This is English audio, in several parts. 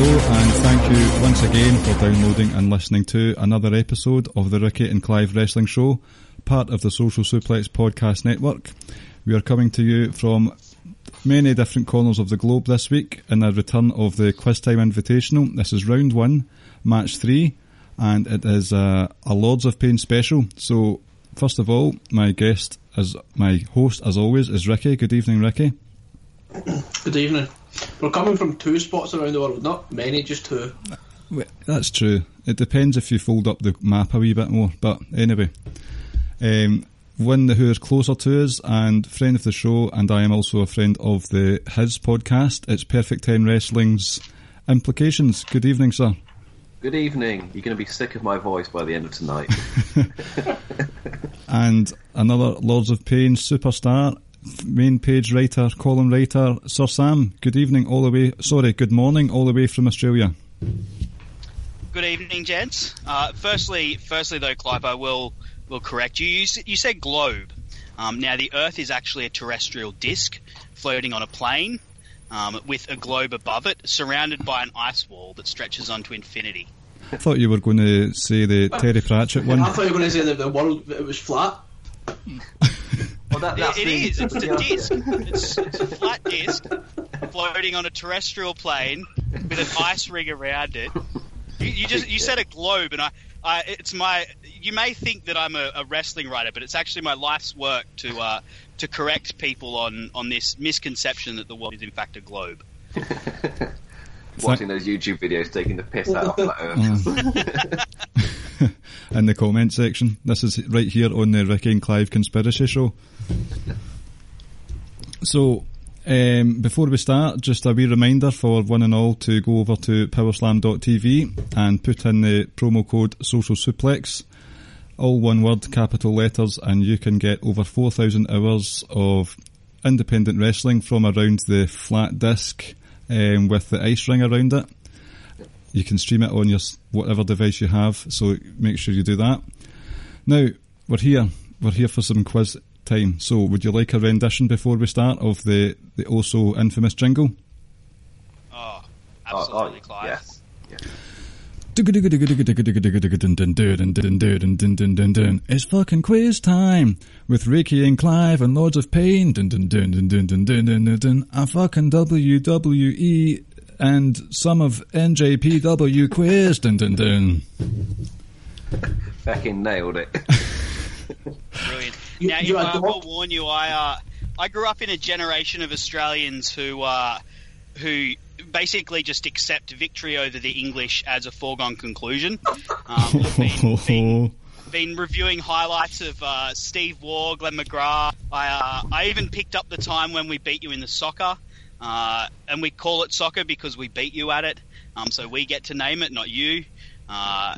Hello and thank you once again for downloading and listening to another episode of the Ricky and Clive Wrestling Show, part of the Social Suplex Podcast Network. We are coming to you from many different corners of the globe this week in a return of the Quiz Time Invitational. This is round one, match three, and it is a, a Lords of Pain special. So, first of all, my guest, as my host as always, is Ricky. Good evening, Ricky. Good evening. We're coming from two spots around the world, not many, just two. That's true. It depends if you fold up the map a wee bit more. But anyway, um, one who is closer to us and friend of the show, and I am also a friend of the his podcast. It's Perfect Ten Wrestling's Implications. Good evening, sir. Good evening. You're going to be sick of my voice by the end of tonight. And another Lords of Pain superstar, main page writer, column writer, Sir Sam. Good evening, all the way. Sorry, good morning, all the way from Australia. Good evening, gents. Uh, firstly, firstly though, Clive, I will will correct you. You, s- you said globe. Um, now, the Earth is actually a terrestrial disk floating on a plane um, with a globe above it, surrounded by an ice wall that stretches onto infinity. I thought you were going to say the Terry Pratchett one. I thought you were going to say that the world it was flat. Well, that, that's It, it the- is. It's a disk. It's, it's a flat disk floating on a terrestrial plane with an ice ring around it. You, you just you said a globe, and I, I it's my. You may think that I'm a, a wrestling writer, but it's actually my life's work to uh, to correct people on on this misconception that the world is in fact a globe. watching those YouTube videos taking the piss out of flat Earth. in the comment section. This is right here on the Ricky and Clive Conspiracy Show. So, um, before we start, just a wee reminder for one and all to go over to powerslam.tv and put in the promo code Social Suplex, all one word, capital letters, and you can get over 4,000 hours of independent wrestling from around the flat disc um, with the ice ring around it. You can stream it on your whatever device you have, so make sure you do that. Now we're here. We're here for some quiz time. So, would you like a rendition before we start of the, the oh also infamous jingle? Oh, absolutely, oh, oh, Yes. Yeah. It's fucking quiz time with Ricky and Clive and Lords of Pain. A fucking WWE and some of NJPW quiz. Dun, dun, dun. Fucking nailed it. Brilliant. You- now, you you, I will warn you. I uh, I grew up in a generation of Australians who uh, who basically just accept victory over the English as a foregone conclusion. Um, I've been, been, been reviewing highlights of uh, Steve Waugh, Glenn McGrath. I uh, I even picked up the time when we beat you in the soccer, uh, and we call it soccer because we beat you at it. Um, so we get to name it, not you. Uh,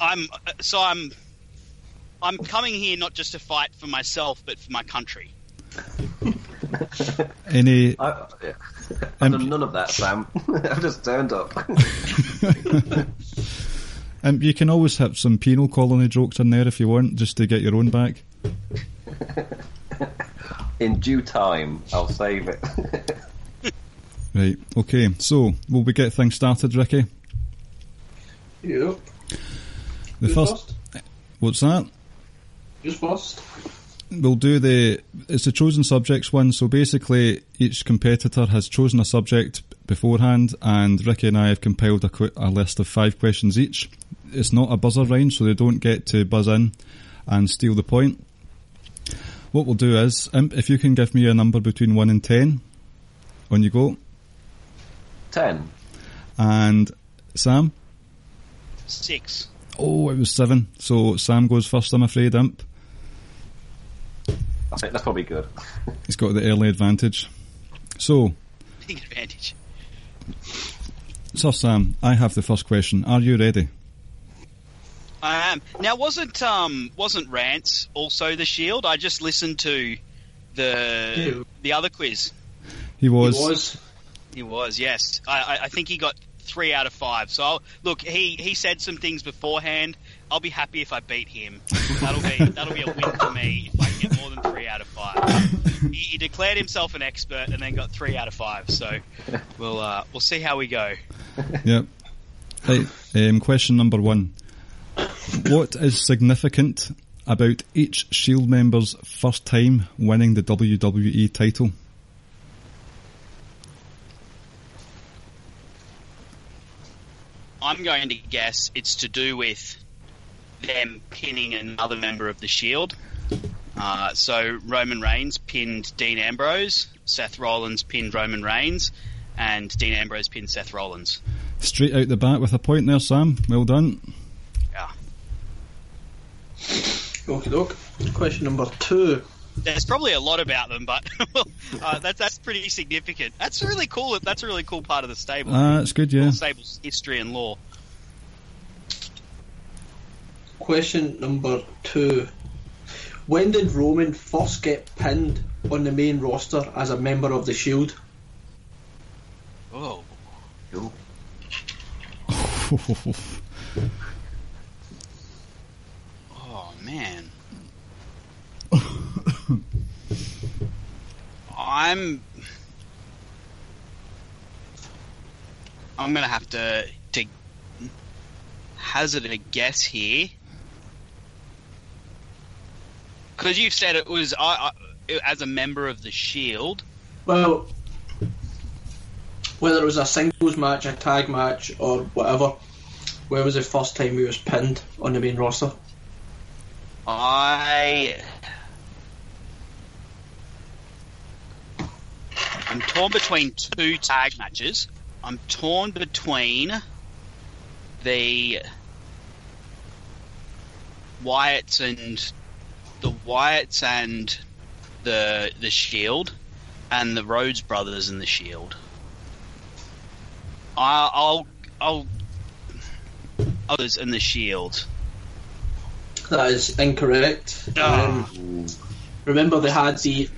I'm so I'm I'm coming here not just to fight for myself, but for my country. Any I, yeah. I've done none of that, Sam. I've just turned up. Um, you can always have some penal colony jokes in there if you want, just to get your own back. In due time, I'll save it. Right, okay, so will we get things started, Ricky? Yep. The Who's first, what's that? Who's first? We'll do the. It's the chosen subjects one. So basically, each competitor has chosen a subject beforehand, and Ricky and I have compiled a, qu- a list of five questions each. It's not a buzzer round, so they don't get to buzz in and steal the point. What we'll do is, Imp, if you can give me a number between one and ten, on you go, Ten. and Sam. Six. Oh, it was seven. So Sam goes first. I'm afraid, Imp. I think that's probably good. He's got the early advantage. So, Big advantage. Sir Sam, I have the first question. Are you ready? I am. Now, wasn't um wasn't Rance also the Shield? I just listened to the Ew. the other quiz. He was. He was. He was, yes. I, I, I think he got three out of five. So I'll, look, he, he said some things beforehand. I'll be happy if I beat him. That'll be that'll be a win for me if I can get more than three out of five. He, he declared himself an expert and then got three out of five. So we'll uh, we'll see how we go. Yep. Right. Um, question number one. What is significant about each Shield member's first time winning the WWE title? I'm going to guess it's to do with them pinning another member of the Shield. Uh, so Roman Reigns pinned Dean Ambrose, Seth Rollins pinned Roman Reigns, and Dean Ambrose pinned Seth Rollins. Straight out the bat with a point there, Sam. Well done. Yeah. Okay, doke. Question number two. There's probably a lot about them, but uh, that's that's pretty significant. That's really cool. That's a really cool part of the stable. Ah, that's good, yeah. Stable's history and lore. Question number two. When did Roman first get pinned on the main roster as a member of the Shield? Oh, Cool. oh man. I'm. I'm gonna have to to hazard a guess here, because you've said it was I, I, as a member of the Shield. Well, whether it was a singles match, a tag match, or whatever, where was the first time he was pinned on the main roster? I. I'm torn between two tag matches. I'm torn between the Wyatts and the Wyatts and the the Shield, and the Rhodes brothers and the Shield. I, I'll I'll others and the Shield. That is incorrect. Ah. Um, remember, they had the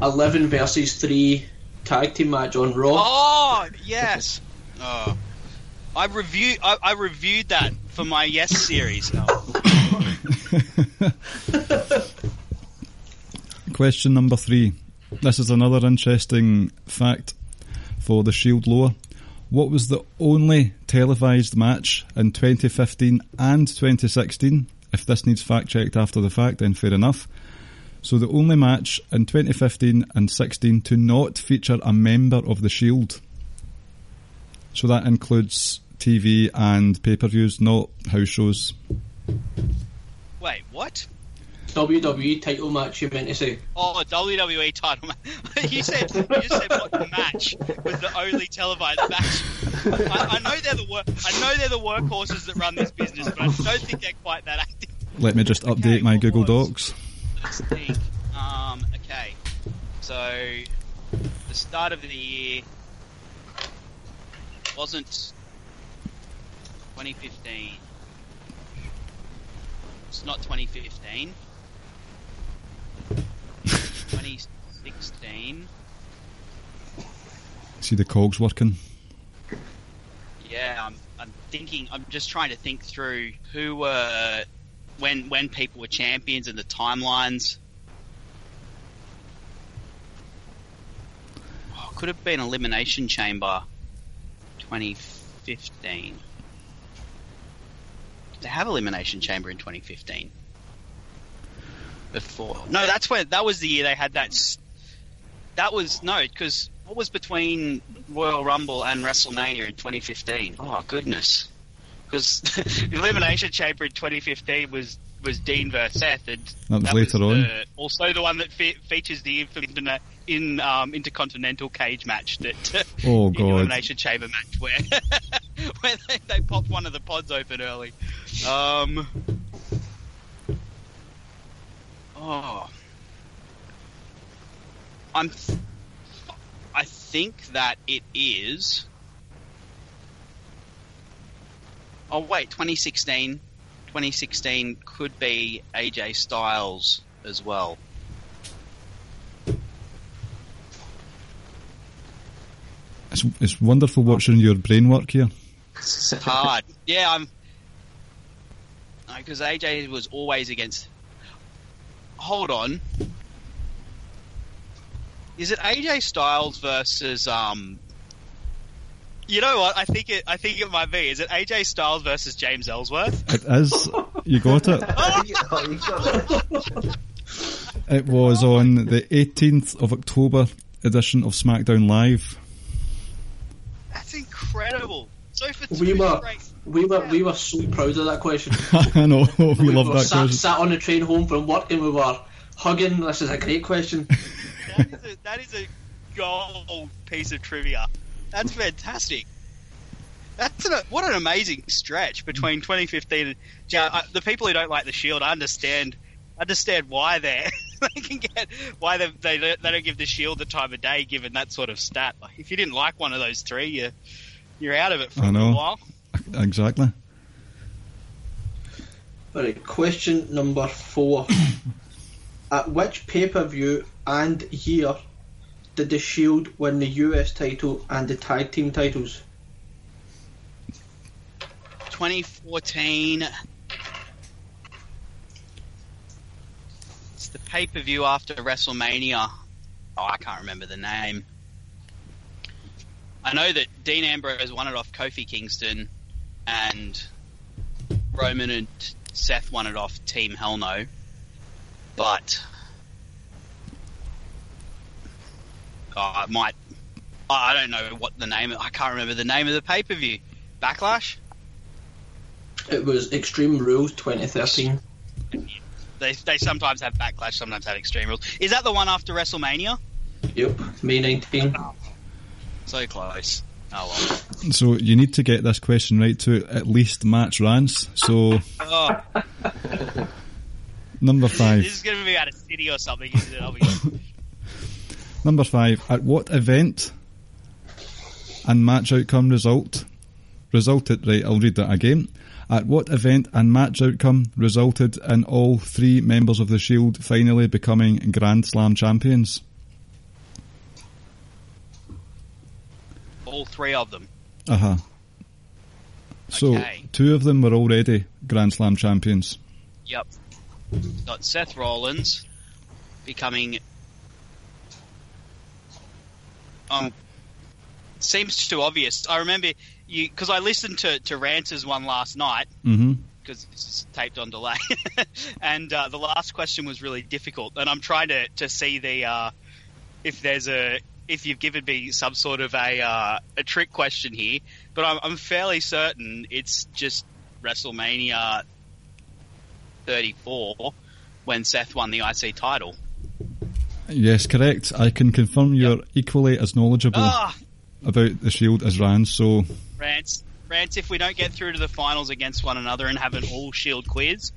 11 versus 3 tag team match on Raw. Oh yes. Oh. I review. I, I reviewed that for my Yes series. Question number three. This is another interesting fact for the Shield lore. What was the only televised match in 2015 and 2016? If this needs fact checked after the fact, then fair enough. So the only match in 2015 and 16 to not feature a member of the Shield. So that includes TV and pay-per-views, not house shows. Wait, what? WWE title match, you meant to say? Oh, WWE title match. you said you just said what match was the only televised match. I, I know they're the wor- I know they're the workhorses that run this business, but I don't think they're quite that active. Let me just update Okay, my Google Docs. Let's think. Um, okay. So, the start of the year wasn't 2015. It's not 2015. 2016. See the cogs working. Yeah, I'm, I'm thinking. I'm just trying to think through who were when when people were champions and the timelines. Oh, could have been Elimination Chamber, 2015. they have Elimination Chamber in 2015? Before no, that's when that was the year they had that. That was no, because what was between Royal Rumble and WrestleMania in 2015? Oh goodness, because Elimination Chamber in 2015 was was Dean versus Seth, and that was later was on. The, also, the one that fe- features the infamous in um, intercontinental cage match that oh god elimination chamber match where where they, they, popped one of the pods open early. Um, oh, I'm. I think that it is. Oh wait, 2016. 2016 could be AJ Styles as well. It's, it's wonderful watching your brain work here. It's hard. Yeah, I'm. Because AJ was always against. Hold on. Is it AJ Styles versus um? You know what? I think it. I think it might be. Is it AJ Styles versus James Ellsworth? It is. You got it. Oh, it was on the 18th of October edition of SmackDown Live. That's incredible. So for we were we were we were so proud of that question. I know we, we love that sat, question. Sat on the train home from work and we were hugging. This is a great question. that, is a, that is a gold piece of trivia. That's fantastic. That's an, what an amazing stretch between mm. 2015 and yeah, uh, the people who don't like the Shield. I understand understand why they're they can get why they, they they don't give the Shield the time of day given that sort of stat. Like if you didn't like one of those three, you you're out of it for I a know. while. Exactly. Alright, question number four. At which pay per view and year did the Shield win the US title and the tag team titles? 2014. It's the pay per view after WrestleMania. Oh, I can't remember the name. I know that Dean Ambrose won it off Kofi Kingston, and Roman and Seth won it off Team Hell No. But oh, I might. I don't know what the name. I can't remember the name of the pay per view. Backlash. It was Extreme Rules 2013. They, they sometimes have backlash, sometimes have extreme rules. Is that the one after WrestleMania? Yep, May 19. So close. Oh well. So you need to get this question right to at least match Rance. So Oh, number five. this is going to be out of city or something, isn't it? I'll be- Number five. At what event and match outcome result resulted? Right, I'll read that again. At what event and match outcome resulted in all three members of the Shield finally becoming Grand Slam champions? All three of them. Uh huh. So Okay. two of them were already Grand Slam champions. Yep. Got Seth Rollins becoming. Um, seems too obvious. I remember you because I listened to to Rance's one last night Mm-hmm. because it's taped on delay, and uh, the last question was really difficult. And I'm trying to to see the uh, if there's a if you've given me some sort of a uh, a trick question here, but I'm, I'm fairly certain it's just WrestleMania 34 when Seth won the IC title. Yes, correct. I can confirm you're equally as knowledgeable Ah, about the Shield as Rand. So Rance, Rance, if we don't get through to the finals against one another and have an all Shield quiz,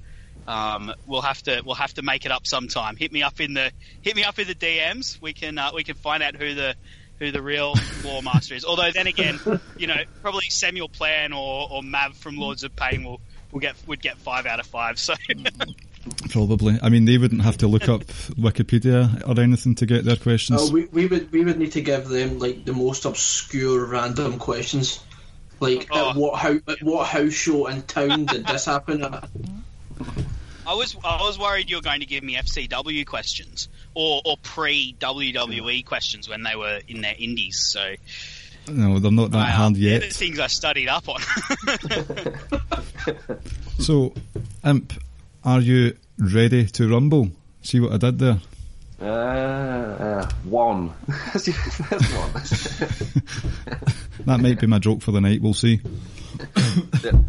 um, we'll have to we'll have to make it up sometime. Hit me up in the hit me up in the DMs. We can uh, we can find out who the who the real Law Master is. Although then again, you know, probably Samuel Plan or, or Mav from Lords of Pain will will get would get five out of five. So probably, I mean, they wouldn't have to look up Wikipedia or anything to get their questions. Uh, we, we would we would need to give them like the most obscure random questions. Like Oh. at what how at what house show in town did this happen? at? I was I was worried you were going to give me FCW questions or or pre WWE questions when they were in their indies. So no, they're not that I, hard they're yet. the things I studied up on. So, Imp, are you ready to rumble? See what I did there? Uh, uh, one. That's one. That might be my joke for the night, we'll see.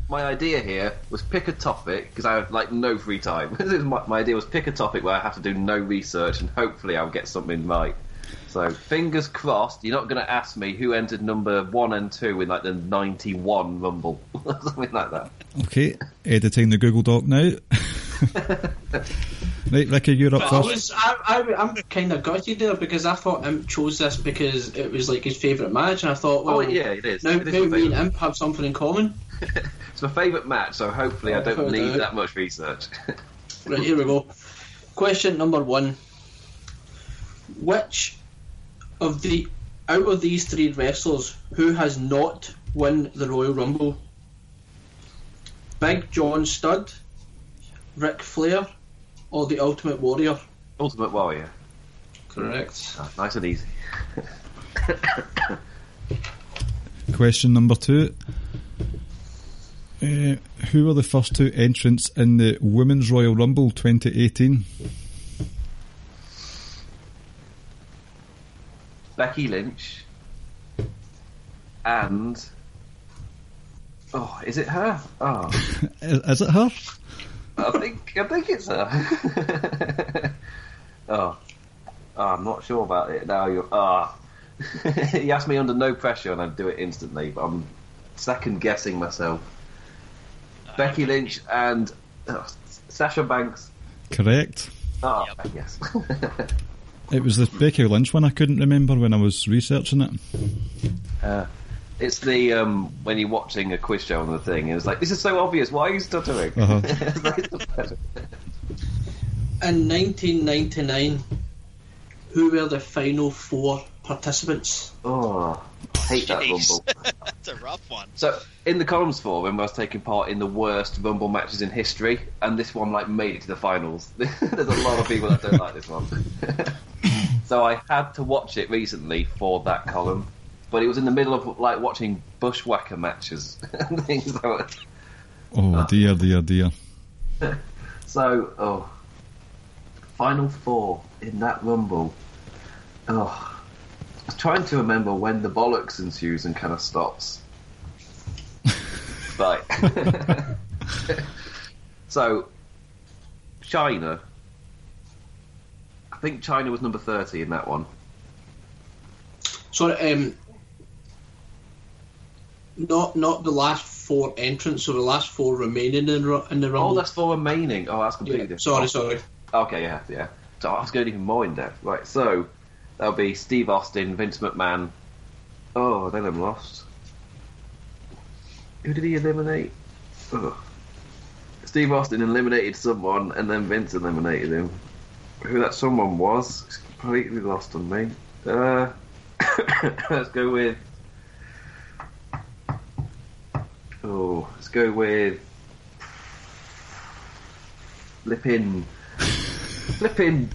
my idea here was pick a topic because I have like no free time. My, my idea was pick a topic where I have to do no research and hopefully I'll get something right. So fingers crossed, you're not going to ask me who entered number one and two in like the '91 Rumble, something like that. Okay, editing the Google Doc now. right, Ricky, you're up I first. was, I, I, I'm kind of gutted there because I thought Imp chose this because it was like his favourite match, and I thought, oh, well, oh yeah, it is. now, It is now my me and favourite. Imp have something in common. It's my favourite match, so hopefully I Oh, don't need doubt. that much research. Right, here we go. Question number one. Which of the out of these three wrestlers who has not won the Royal Rumble? Big John Studd, Ric Flair, or the Ultimate Warrior? Ultimate Warrior, Correct. Ah, nice and easy. Question number two. Uh, who were the first two entrants in the Women's Royal Rumble 2018? Becky Lynch and oh, is it her? Oh, Is, is it her? I think I think it's her. oh, oh, I'm not sure about it now. You're ah. he asked me under no pressure, and I'd do it instantly. But I'm second guessing myself. Becky Lynch and oh, Sasha Banks. Correct. Oh, Yep. yes. It was the Becky Lynch one I couldn't remember when I was researching it. Uh, it's the um, when you're watching a quiz show on the thing, and it's like this is so obvious. Why are you stuttering? Uh-huh. It's In 1999, who were the final four participants? oh, I hate that Jeez. rumble. That's a rough one. So in the columns forum, I was taking part in the worst rumble matches in history, and this one like made it to the finals. There's a lot of people that don't like this one. so I had to watch it recently for that column, but it was in the middle of like watching bushwhacker matches and things. So, Oh dear, dear, dear. so oh, final four in that rumble. Oh, I was trying to remember when the bollocks ensues and kind of stops. right. so, Chyna. I think Chyna was number 30 in that one. Sorry, um, not not the last four entrants, so the last four remaining in, ru- in the Oh, rumble. that's for remaining. Oh, that's completely yeah. different. Sorry, sorry. Okay, yeah, yeah. So I was going even more in depth. Right, so that'll be Steve Austin, Vince McMahon. Oh, they them lost. Who did he eliminate? Ugh. Steve Austin eliminated someone, and then Vince eliminated him. Who that someone was? It's completely lost on me. Uh, let's go with. Oh, let's go with. Flipping. Flipping.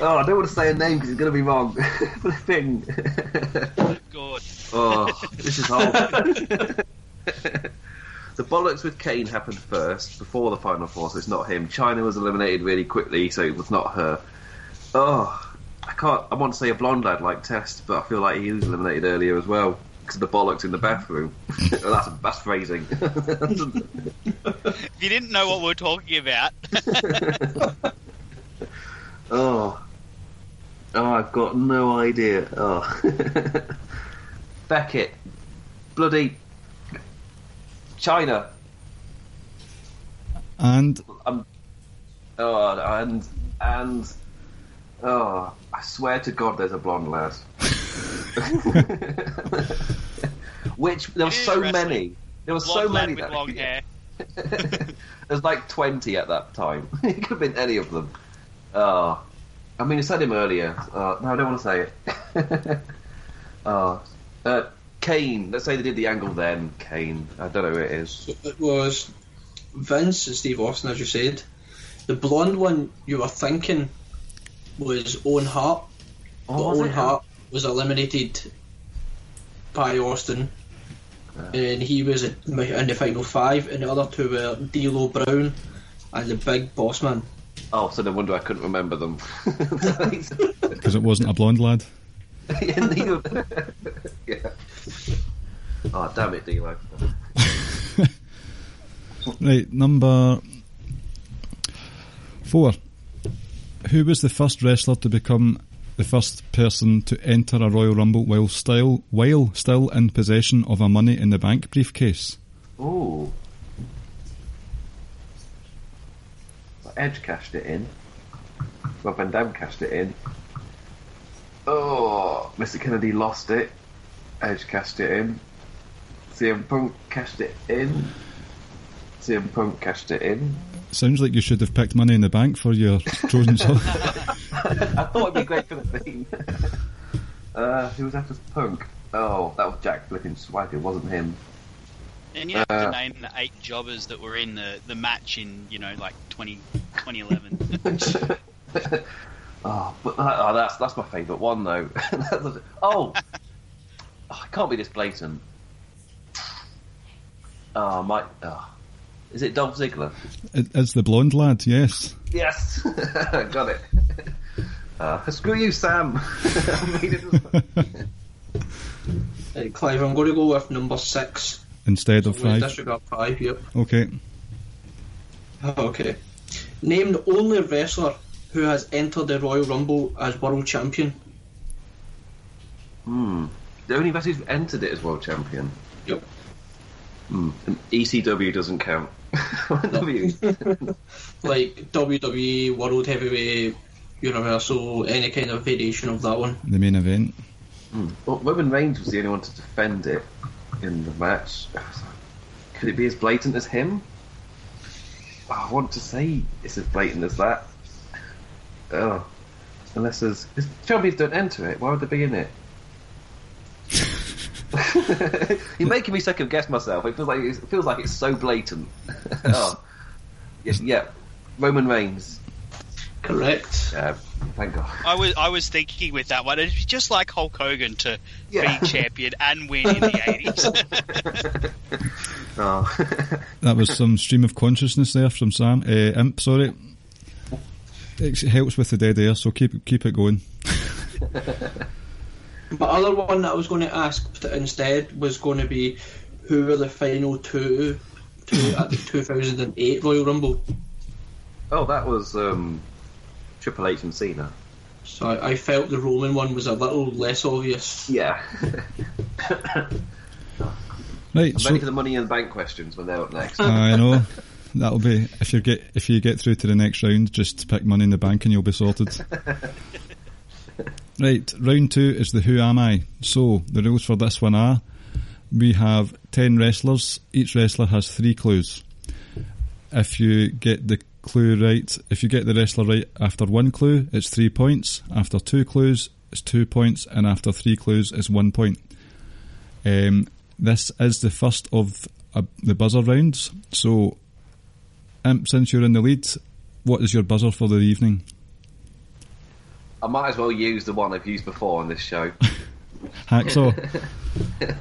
Oh, I don't want to say a name because it's going to be wrong. Flipping. Good. oh, this is horrible. the bollocks with Kane happened first, before the final four, so it's not him. Chyna was eliminated really quickly, so it was not her. Oh, I can't. I want to say a blonde lad like Test, but I feel like he was eliminated earlier as well because the bollocks in the bathroom. that's that's phrasing. If you didn't know what we're talking about, Oh. Oh, I've got no idea. Oh. Beckett. Bloody. Chyna. And Um, oh, and. And. Oh, I swear to God there's a blonde lad. Which, there were so wrestling. many. There were so many. with that- long hair. There's like 20 at that time. it could have been any of them. Oh. I mean, I said him earlier. Uh, no, I don't want to say it. oh. Uh, Kane. Let's say they did the angle then. Kane. I don't know who it is. It was Vince and Steve Austin, as you said. The blonde one you were thinking was Owen Hart, but Oh, was Owen it? Hart was eliminated by Austin. and he was in the final five, and the other two were D'Lo Brown and the Big Boss Man. Oh, so no wonder I couldn't remember them. Because it wasn't a blonde lad. yeah, yeah. Oh, damn it, D'Lo. Right, number four. Who was the first wrestler to become the first person to enter a Royal Rumble while still while still in possession of a Money in the Bank briefcase? Ooh. Edge cashed it in. Well, Van Dam cashed it in. Oh, Mr. Kennedy lost it. Edge cashed it in. CM Punk cashed it in. CM Punk cashed it in. Sounds like you should have picked Money in the Bank for your chosen song. I thought it'd be great for the theme. uh, who was after Punk? Oh, that was Jack flipping Swagger, It wasn't him. And you have Uh, to name the eight jobbers that were in the, the match in, you know, like 20, 2011. Oh, but that, oh, that's that's my favourite one though. oh, I can't be this blatant. Oh, my. Oh. Is it Dolph Ziggler? It- it's the blonde lad, yes. Yes, got it. Uh, screw you, Sam. I made it- Uh, Clive, I'm going to go with number six. Instead of I'm going to five. disregard five, yep. Okay. Okay. Name the only wrestler who has entered the Royal Rumble as world champion. hmm. The only wrestler who's entered it as world champion. Yep. Hmm. And ECW doesn't count. W. Like WWE, World Heavyweight, Universal, any kind of variation of that one. The main event. Hmm. Well, Roman Reigns was the only one to defend it in the match. Could it be as blatant as him? I want to say it's as blatant as that. Oh, unless there's if champions don't enter it, why would they be in it? You're making me second guess myself. It feels like it's, it feels like it's so blatant. oh, yes, yeah, Roman Reigns. Correct. Yeah, thank God. I was I was thinking with that one, it'd be just like Hulk Hogan to Yeah. be champion and win in the 80s. Oh. That was some stream of consciousness there from Sam. Uh, Imp, sorry. It helps with the dead air, so keep keep it going. My other one that I was going to ask instead was going to be who were the final two, two at the 2008 Royal Rumble. oh, that was um, Triple H and Cena. So I, I felt the Roman one was a little less obvious. Yeah. Right, I'm so ready for the money in the bank questions when they're up next. I know that'll be if you get if you get through to the next round, just pick money in the bank and you'll be sorted. Right, round two is the Who Am I? So the rules for this one are: we have ten wrestlers. Each wrestler has three clues. If you get the clue right, if you get the wrestler right after one clue, it's three points. After two clues, it's two points, and after three clues, it's one point. Um, this is the first of uh, the buzzer rounds. So, Imp, since you're in the lead, what is your buzzer for the evening? I might as well use the one I've used before on this show. Hacksaw.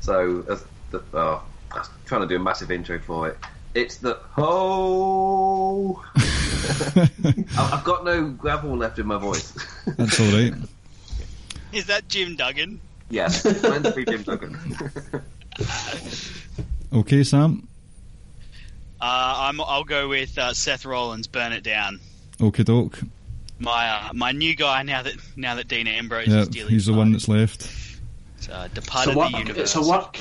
So, as the, oh, I was trying to do a massive intro for it. It's the ho. I- I've got no gravel left in my voice. That's all right. Is that Jim Duggan? yes, meant to be Jim Duggan. Okay, Sam. Uh, I'm, I'll go with uh, Seth Rollins. Burn it down. Okay, doke. My uh, my new guy now that now that Dean Ambrose Yeah, is dealing. he's the one that's left. It's, uh, It's departed a work. the universe. It's a work.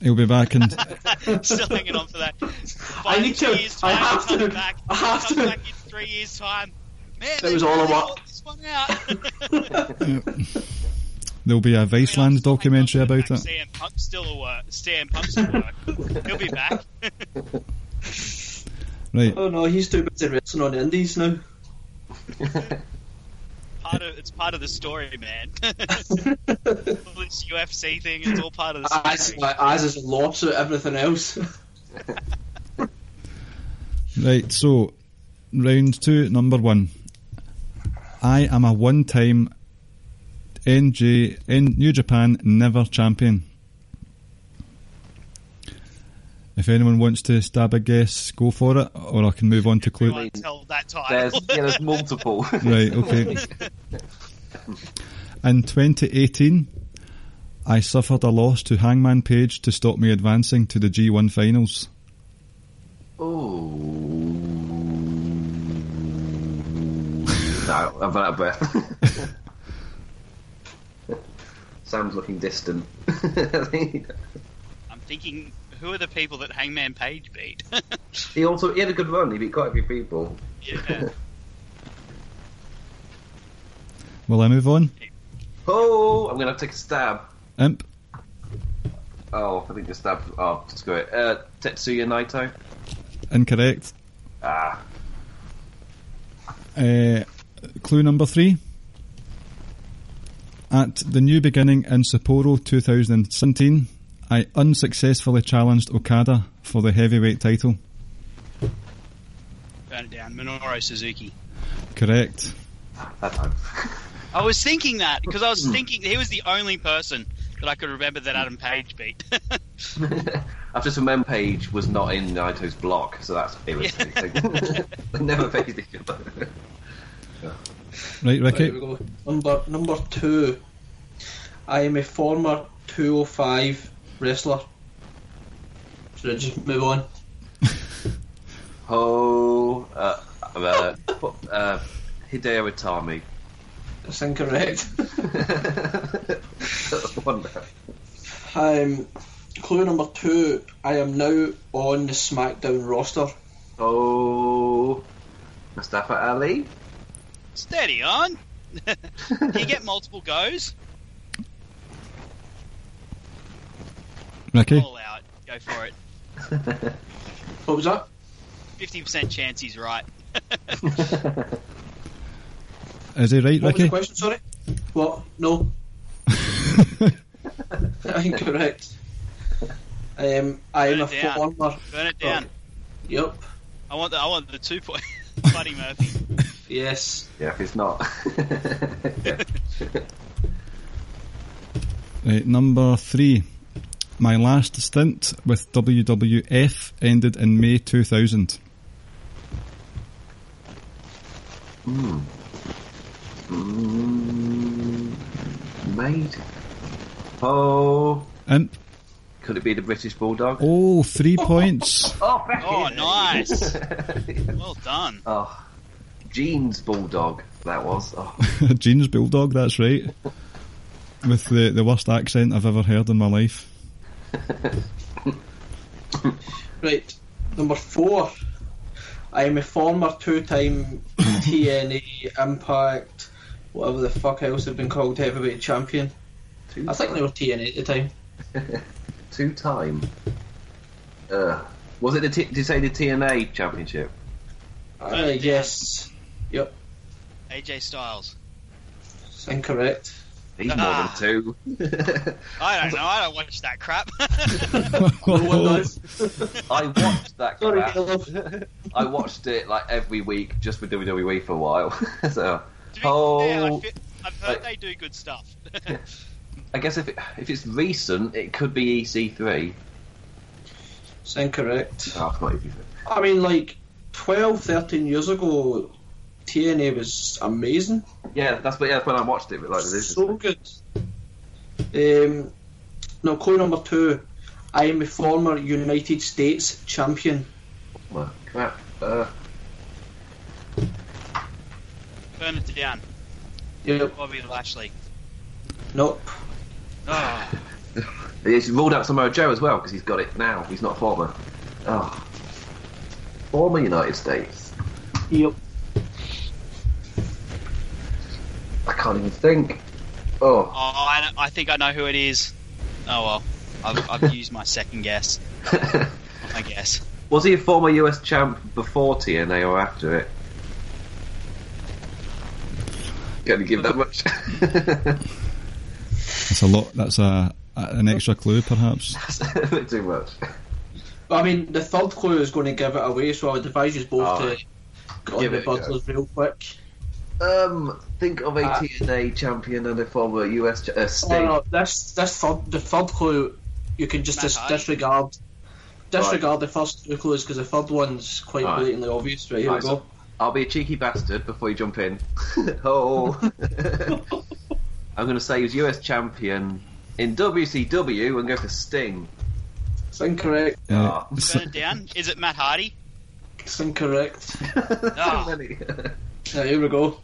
He'll be back in. Still hanging on for that. I need to- Years I have to- Back. I have to- back in three years' time. Man, It was all a really work. This one out. There'll be a Viceland documentary about it. CM Punk's still a work. CM Punk's still work. He'll be back. Right. Oh no, he's too busy wrestling on the indies now. part of it's part of the story, man. all this UFC thing, it's all part of the As, story. as is a lawsuit, everything else. Right, so round two, number one. I am a one time NJ in New Japan never champion. If anyone wants to stab a guess, go for it, or I can move on to clue. Everyone's held that There's, yeah, there's multiple. Right, okay. In 2018, I suffered a loss to Hangman Page to stop me advancing to the G1 finals. Oh. No, I'm out of breath. Sam's looking distant. I'm thinking, who are the people that Hangman Page beat? he also he had a good run. He beat quite a few people. yeah. Will I move on? Oh, I'm gonna take a stab. Imp, Oh, I think the stab. Oh, screw it. Uh, Tetsuya Naito. incorrect. Ah, Uh, clue number three. At the new beginning in Sapporo 2017, I unsuccessfully challenged Okada for the heavyweight title. Burn it down. Minoru Suzuki. Correct. I was thinking that because I was thinking he was the only person that I could remember that Adam Page beat. I've just remembered Page was not in Naito's block, so that's irritating. they never faced each other. Right, Right, Ricky? we go. Number number two. I am a former 205 wrestler. Should I just move on? Oh, uh, uh, uh, Hideo Itami. That's incorrect. Wonder. Um, clue number two. I am now on the SmackDown roster. Oh, Mustafa Ali. Steady on. Can you get multiple goes? Ricky? All out. Go for it. What was that? Fifty percent chance he's right. Is he right, What was the Ricky? question? Sorry. What? No. Incorrect. Um, I am a it down. former. Burn it down. Yep. I want the I want the two point. Buddy Murphy. Yes. Yeah, if it's not. Right, number three. My last stint with WWF ended in May 2000. Mm, mate. Oh, Imp. could it be the British Bulldog? Oh, three points. Oh, back Oh, in. nice. Well done. Oh, Jeans Bulldog. That was. Oh, Jeans Bulldog, that's right. With the, the worst accent I've ever heard in my life. Right. Number four. I am a former two-time TNA Impact, whatever the fuck else they've been called, heavyweight champion. two I think they were TNA at the time. two time. Uh, was it the T- did you say the TNA Championship? Uh, yes. Yep. AJ Styles. Incorrect. He's Ah. more than two. I don't know. I don't watch that crap. No one does. I watched that Sorry, crap. Caleb. I watched it like every week just for WWE for a while. so, To be oh, fair, I fe- I've heard like- they do good stuff. I guess if it, if it's recent, it could be EC3. It's incorrect. Oh, it's not EC3. I mean, like 12, 13 years ago, TNA was amazing. Yeah, that's but yeah, that's when I watched it. But like, this is so good. Um, now, clue number two. I am a former United States champion. well, crap. Uh, Burn it down. Yep. Bobby Lashley. Nope. Oh, he's ruled out Samoa Joe as well because he's got it now. He's not former. Oh, former United States. Yep. I can't even think. Oh, oh I, I think I know who it is. Oh well, I've, I've used my second guess. I guess. was he a former US champ before TNA or after it? Can you give that much? That's a lot. That's a, a an extra clue, perhaps. That's a bit too much. But I mean, the third clue is going to give it away, so I would advise you both Oh. to go on the it buzzers real quick. Um, think of a Ah. TNA champion and a former US ch- uh, Oh, state. no, this this third the third clue you can just Matt dis- Hardy? disregard. disregard the first two clues because the third one's quite Right. blatantly obvious. Right, here Right, we go. so I'll be a cheeky bastard before you jump in. oh. I'm going to say he was US champion in WCW and go for Sting. It's incorrect. Uh, it down. Is it Matt Hardy? It's incorrect. Ah. So many. Right, here we go.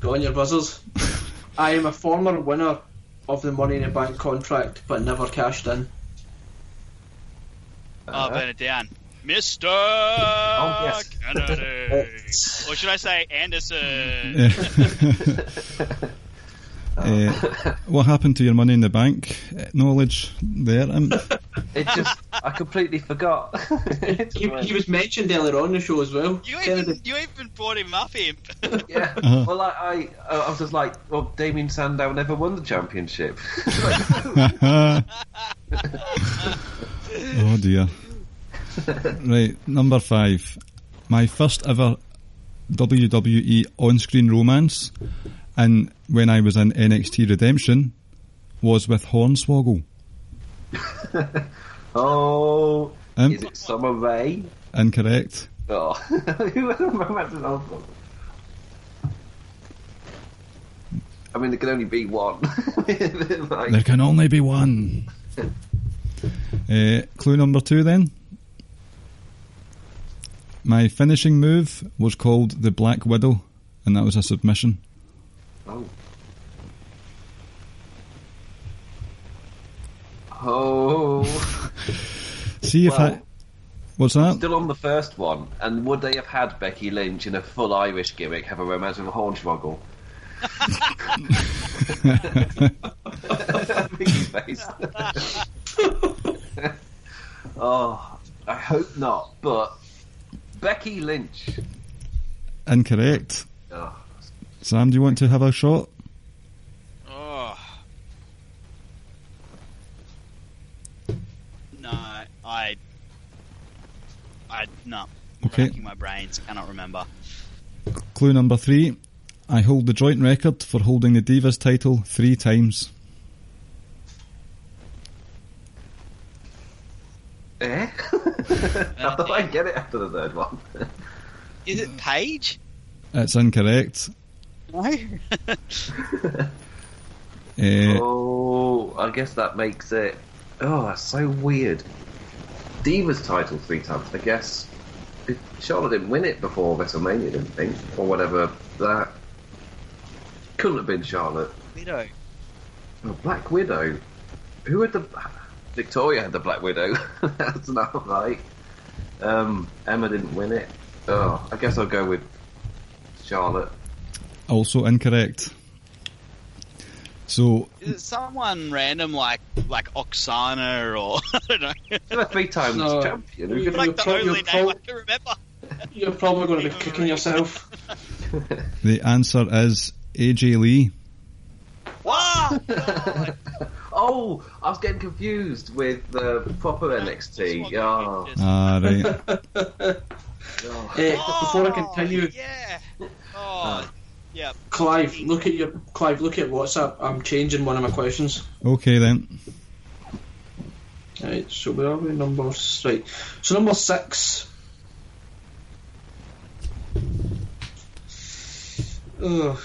Go on your buzzers. I am a former winner of the Money in the Bank contract, but never cashed in. Oh, burn it down. Mr. yes. Kennedy. or should I say Anderson? uh, what happened to your money in the bank uh, knowledge there? Um, It just, I completely forgot. It's He, he was mentioned earlier on the show as well. You even, you even brought him up, imp. yeah. Uh-huh. Well, I, I, I was just like, well, Damien Sandow never won the championship. oh dear. Right, number five. My first ever WWE on screen romance, and when I was in NXT Redemption, was with Hornswoggle. oh, Um, is it Summer Rae? Incorrect. Oh, who would have imagined? I mean, there can only be one. Like- There can only be one. uh, clue number two then. My finishing move was called the Black Widow, and that was a submission. Oh. Oh, See if Well- I. What's that? still on the first one. And would they have had Becky Lynch in a full Irish gimmick have a romance with a hornswoggle? Oh, I hope not. But Becky Lynch. Incorrect. Oh, Sam, do you want to have a shot? Oh. No, I. I. No. Okay. Racking my brains. Cannot remember. Clue number three. I hold the joint record for holding the Divas title three times. eh? I thought I'd get it after the third one. Is it Paige? It's incorrect. No. Uh, Oh, I guess that makes it. Oh, that's so weird. Divas title three times. I guess if Charlotte didn't win it before WrestleMania, didn't think, or whatever. That couldn't have been Charlotte. Widow. Oh, Black Widow. Who had the Victoria had the Black Widow? That's not right. Um, Emma didn't win it. Oh, I guess I'll go with Charlotte. Also incorrect. So, Is it someone random like like Aksana or I don't know? She's a three times No. champion. You- could- like You're the pro- only name pro- I can remember. You're probably going to be kicking yourself. the answer is AJ Lee. Wow! Oh, I was getting confused with the proper NXT. Yeah. Ah, right. Eh, before I continue, Yeah. Oh. Yeah. Clive, look at your Clive. Look at WhatsApp. I'm changing one of my questions. Okay then. Right, so where are we? Number right. So number six. Ugh.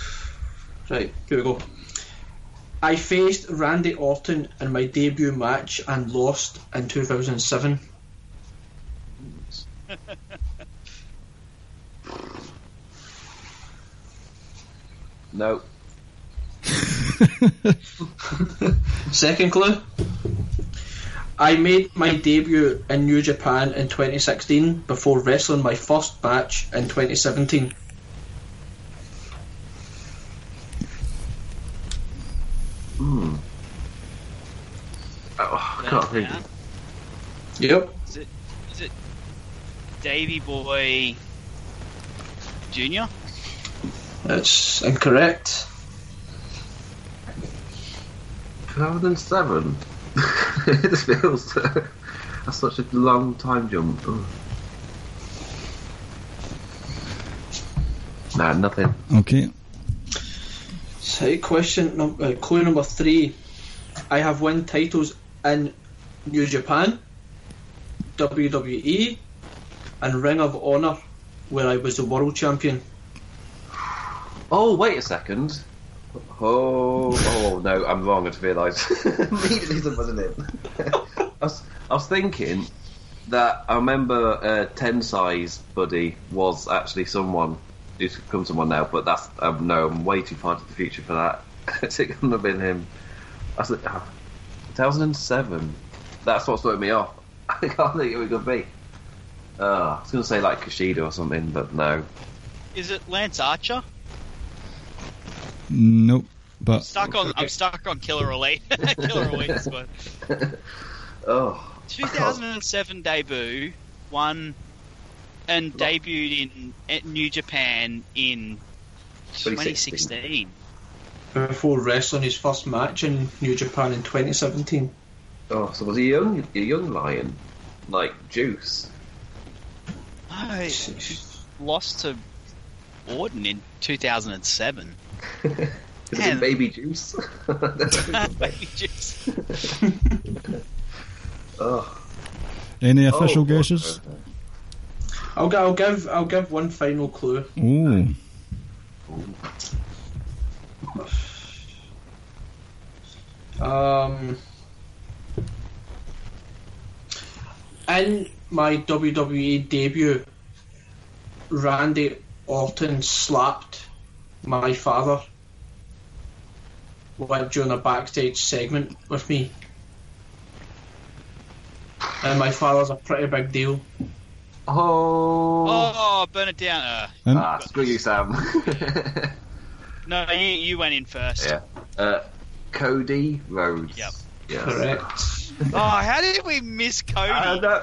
Right, here we go. I faced Randy Orton in my debut match and lost in 2007. No. Second clue. I made my debut in New Japan in 2016 before wrestling my first match in 2017. Hmm. Oh, I can't think. Yep. Is it is it Davy Boy Junior? That's incorrect. 2007. it just feels that's such a long time jump. Ugh. Nah, nothing. Okay. So, question num- uh, clue number three. I have won titles in New Japan WWE, and Ring of Honor, where I was the world champion. Oh, wait a second. Oh, oh no, I'm wrong. I just realised. Immediately wasn't it? I was, thinking that I remember uh, Ten Size Buddy was actually someone who's become someone now, but that's um, no, I'm way too far into the future for that. it couldn't have been him. I said, oh, 2007. That's what started me off. I can't think who it could be. Uh, I was going to say like Kushida or something, but no. Is it Lance Archer? Nope. But Stuck on. I'm stuck on Killer Elite. Killer Elite is oh. one. Oh, 2007 debut, won and debuted in at New Japan in 2016. Before wrestling his first match in New Japan in 2017. oh, so was he a young, a young lion, like Juice? No, he lost to Orton in 2007. Is it Baby Juice? Baby juice. oh. any official Oh, guesses? I'll, gi- I'll give I'll give one final clue. Oh, Um, in my WWE debut, Randy Orton slapped my father while during a backstage segment with me. And my father's a pretty big deal. Oh. Oh, burn it down. Uh, and Ah, screw you, Sam. no, you, you went in first. yeah. Uh, Cody Rhodes. Yep. Yes. Correct. Oh, how did we miss Cody? I know.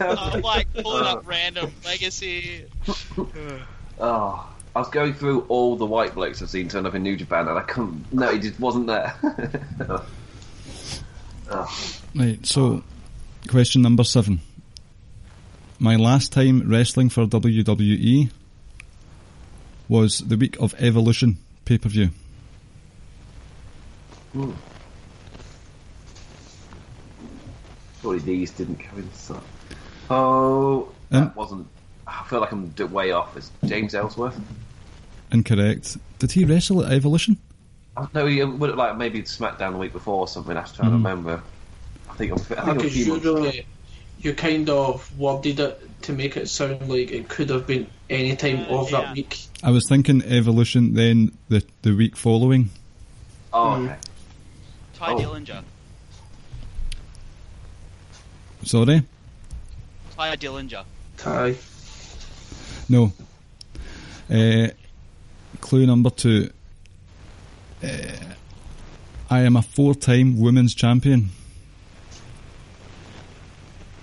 I'm like pulling up random legacy. Oh, I was going through all the white blokes I've seen turn up in New Japan, and I couldn't. No, he just wasn't there. oh. right. So, question number seven. My last time wrestling for WWE was the week of Evolution pay per view. Hmm. Surely these didn't coincide. Oh, that Um, wasn't. I feel like I'm way off. It's James Ellsworth. Incorrect. Did he wrestle at Evolution? No, he would have like maybe SmackDown the week before or something. I was trying Mhm. to remember. I think I'm. I think I'm Because you months- really, you kind of worded it to make it sound like it could have been any time Uh, of yeah. that week. I was thinking Evolution, then the the week following. Oh, Mm. okay. Ty Oh. Dillinger. Sorry, Tye Dillinger. Tie. No. Uh, clue number two. Uh, I am a four-time women's champion.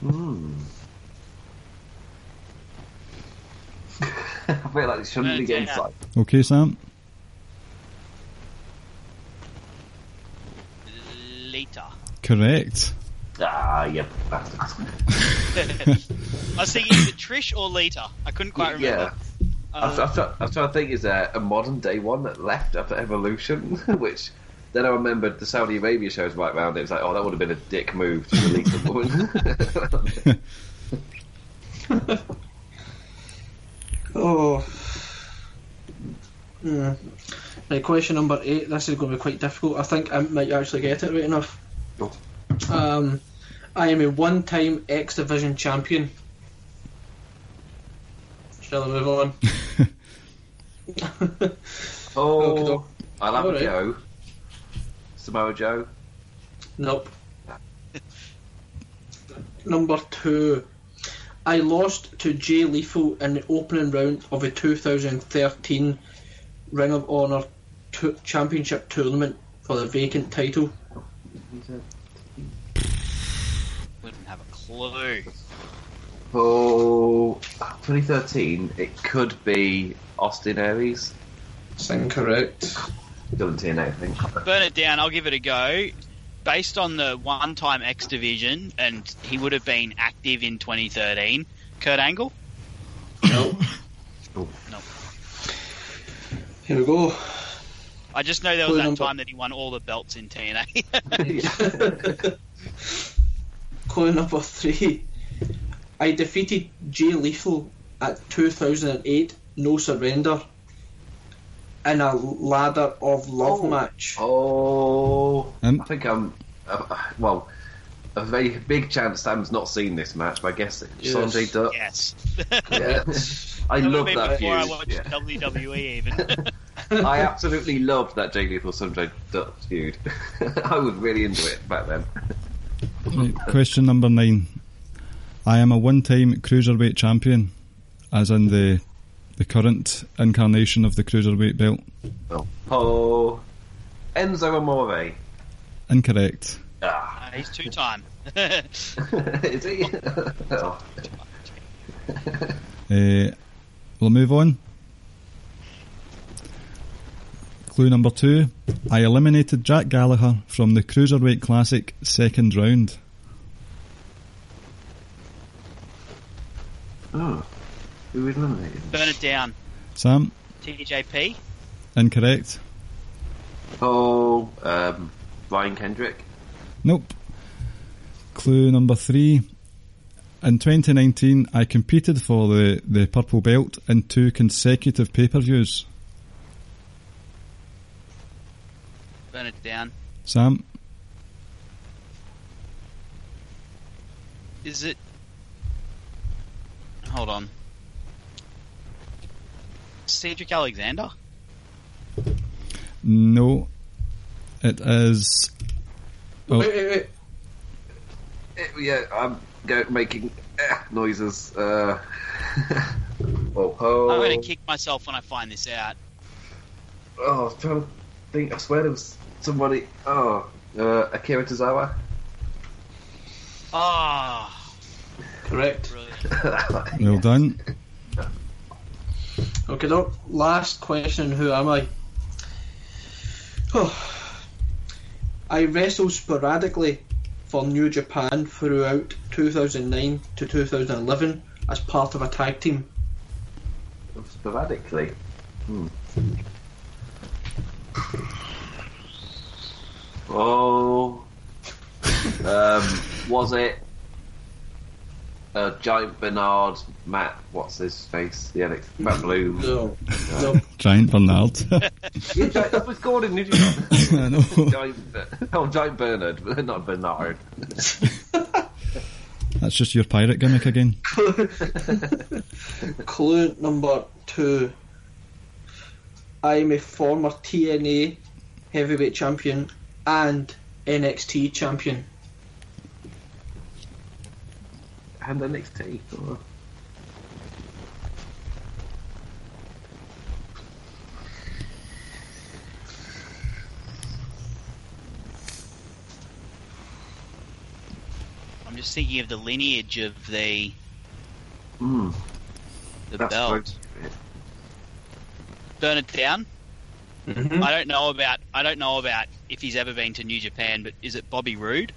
Hmm. I feel like it shouldn't be getting yeah. inside. Okay, Sam. Lita. Correct. Ah, yep. bastards. I was thinking, is it Trish or Lita? I couldn't quite Yeah. remember. I was, I, was trying, I was trying to think, is there a modern day one that left after Evolution? Which then I remembered the Saudi Arabia shows right round it. It was like, oh, that would have been a dick move to release a woman. Oh. Mm. Right, question number eight. This is going to be quite difficult. I think I might actually get it right enough. Oh. Um, I am a one-time X Division champion. Shall I move on? oh. I'll have Alright. a go. Samoa Joe. Nope. Number two. I lost to Jay Lethal in the opening round of the 2013 Ring of Honor t- Championship tournament for the vacant title. Wouldn't have a clue. Oh, 2013, it could be Austin Aries. That's incorrect. Still in TNA, I think. Burn it down. I'll give it a go. Based on the one-time X Division, and he would have been active in 2013. Kurt Angle. No. No. Here we go. I just know there was Clue that number- time that he won all the belts in TNA. Clue number three. I defeated Jay Lethal at 2008 No Surrender in a Ladder of Love Oh. match. Oh, Um, I think I'm. Uh, well, a very big chance Sam's not seen this match, but I guess Yes. Sonjay Dutt. Yes. Yeah. I That love that before I watched Yeah. WWE even. I absolutely loved that Jay Lethal Sonjay Dutt feud. I was really into it back then. Right, question number nine. I am a one-time cruiserweight champion, as in the the current incarnation of the cruiserweight belt. Oh, oh. Enzo Amore. Incorrect. Ah, He's two time. is he? oh. Uh, we'll move on. Clue number two. I eliminated Jack Gallagher from the Cruiserweight Classic second round. oh. Who was eliminated? Burn it down. Sam? TJP. Incorrect. Oh, um, Brian Kendrick. Nope. Clue number three. In 2019, I competed for the, the purple belt in two consecutive pay-per-views. Burn it down. Sam? Is it? Hold on. Cedric Alexander. No. It is. Oh, Wait, wait, wait. Eh, Yeah, I'm go- making eh, noises. Uh, oh, oh. I'm going to kick myself when I find this out. Oh, I was trying to think. I swear there was somebody. Oh, uh, Akira Tozawa. Ah, Correct. brilliant. well done. Okay, doc. Last question. Who am I? Oh. I wrestled sporadically for New Japan throughout 2009 to 2011 as part of a tag team. Sporadically. Hmm. Oh. Um, was it uh, Giant Bernard, Matt, what's his face? The NXT, Matt Bloom. No, no. Giant Bernard. yeah, Giant, that was Gordon, did you I know. Giant, oh, Giant Bernard, but not Bernard. That's just your pirate gimmick again. Clue number two. I'm a former TNA heavyweight champion and NXT champion. And NXT. Oh. I'm just thinking of the lineage of the Mm, the that's belt. right. Burn it down. Mm-hmm. I don't know about I don't know about if he's ever been to New Japan, but is it Bobby Roode?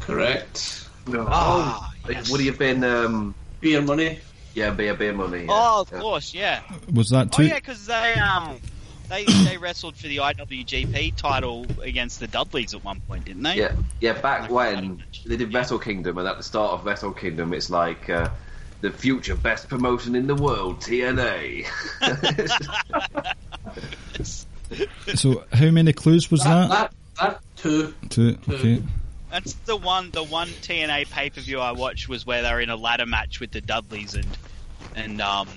Correct. Oh, Ah, yes. would he have been? Um, Beer money. yeah, beer, beer money. Yeah. Oh, of yeah. course, yeah. Was that Oh two? yeah, because they um they they wrestled for the IWGP title against the Dudleys at one point, didn't they? Yeah, yeah. Back Like when they did Wrestle Kingdom, and at the start of Wrestle Kingdom, it's like uh, the future best promotion in the world, TNA. So, how many clues was That, that? that, that two. Two. Okay. That's the one. The one TNA pay per view I watched was where they were in a ladder match with the Dudleys and and um,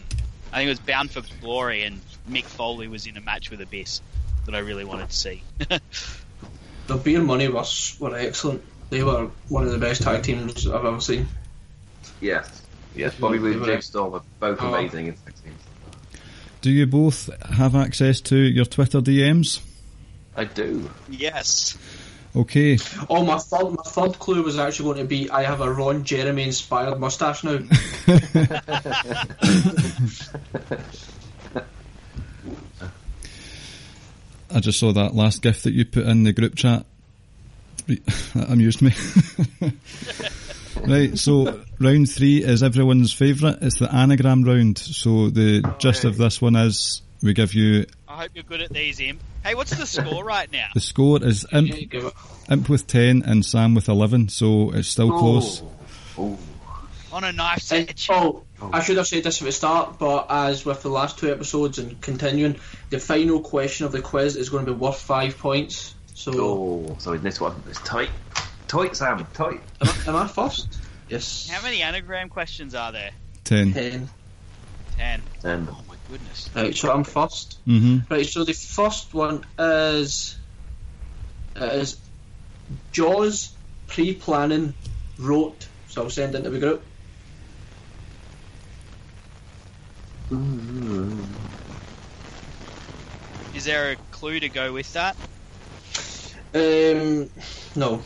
I think it was Bound for Glory and Mick Foley was in a match with Abyss that I really wanted to see. The beer money was were excellent. They were one of the best tag teams I've ever seen. yes, yes. Bobby Roode and Jake Storm are both Oh. amazing in tag teams. Do you both have access to your Twitter DMs? I do. yes. Okay. Oh, my third, my third clue was actually going to be I have a Ron Jeremy inspired mustache now. I just saw that last gift that you put in the group chat. That amused me. right, so round three is everyone's favourite. It's the anagram round. So the gist of this one is we give you I hope you're good at these, Imp. Hey, what's the score right now? the score is Imp, Yeah, give it. Imp with ten and Sam with eleven. So it's still oh. close. Oh, On a knife's edge. oh, I should have said this at the start, but as with the last two episodes and continuing, the final question of the quiz is going to be worth five points. So, Oh, so in this one, it's tight. Tight, Sam, tight. am, I, am I first? Yes. How many anagram questions are there? Ten. Ten. Ten. And Oh my goodness. Right, so I'm first. hmm Right, so the first one is is Jaws pre-planning wrote. So I'll send it into the group. Is there a clue to go with that? Um, no.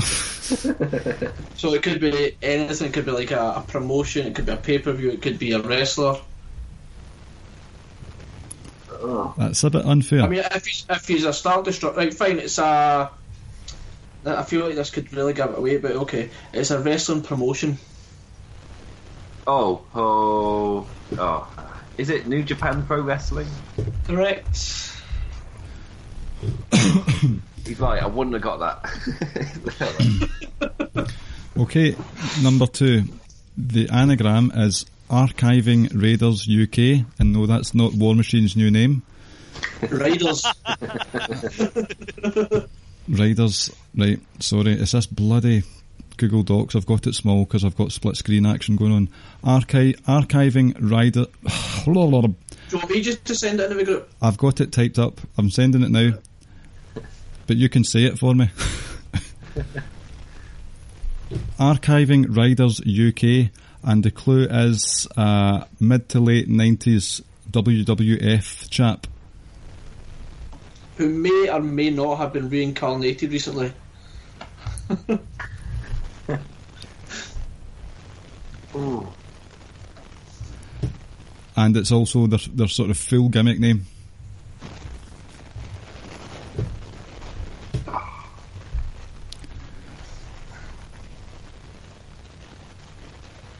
So it could be anything. It could be like a, a promotion. It could be a pay-per-view. It could be a wrestler. That's a bit unfair. I mean, if he's, if he's a Star Destroyer, right? Fine. It's a. I feel like this could really give it away, but okay. It's a wrestling promotion. oh, oh, oh. Is it New Japan Pro Wrestling? Correct. He's right. I wouldn't have got that. Okay, number two. The anagram is Archiving Raiders UK, and no, that's not War Machine's new name. Raiders. Raiders, right, sorry, it's this bloody Google Docs. I've got it small because I've got split screen action going on. Archi- archiving Rider. Do you want me just to send it into the group? I've got it typed up. I'm sending it now. But you can say it for me. Archiving Riders UK, and the clue is uh, mid to late 90s WWF chap. Who may or may not have been reincarnated recently. Ooh. And it's also their, their sort of full gimmick name.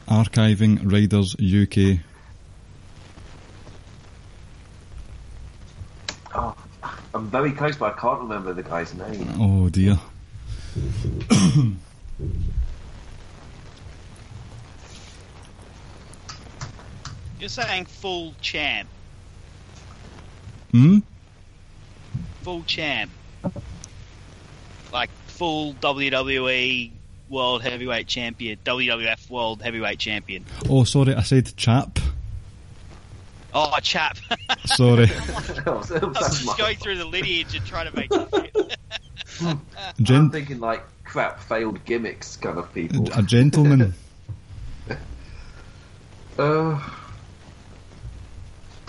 Archiving Riders UK. Oh, I'm very close, but I can't remember the guy's name. Oh dear. You're saying full champ. Hmm? Full champ. Like full WWE World Heavyweight Champion, WWF World Heavyweight Champion. Oh, sorry, I said chap. Oh, chap. Sorry. I was that's just my- going through the lineage and trying to make it fit. I'm thinking like crap, failed gimmicks kind of people. a gentleman. Uh,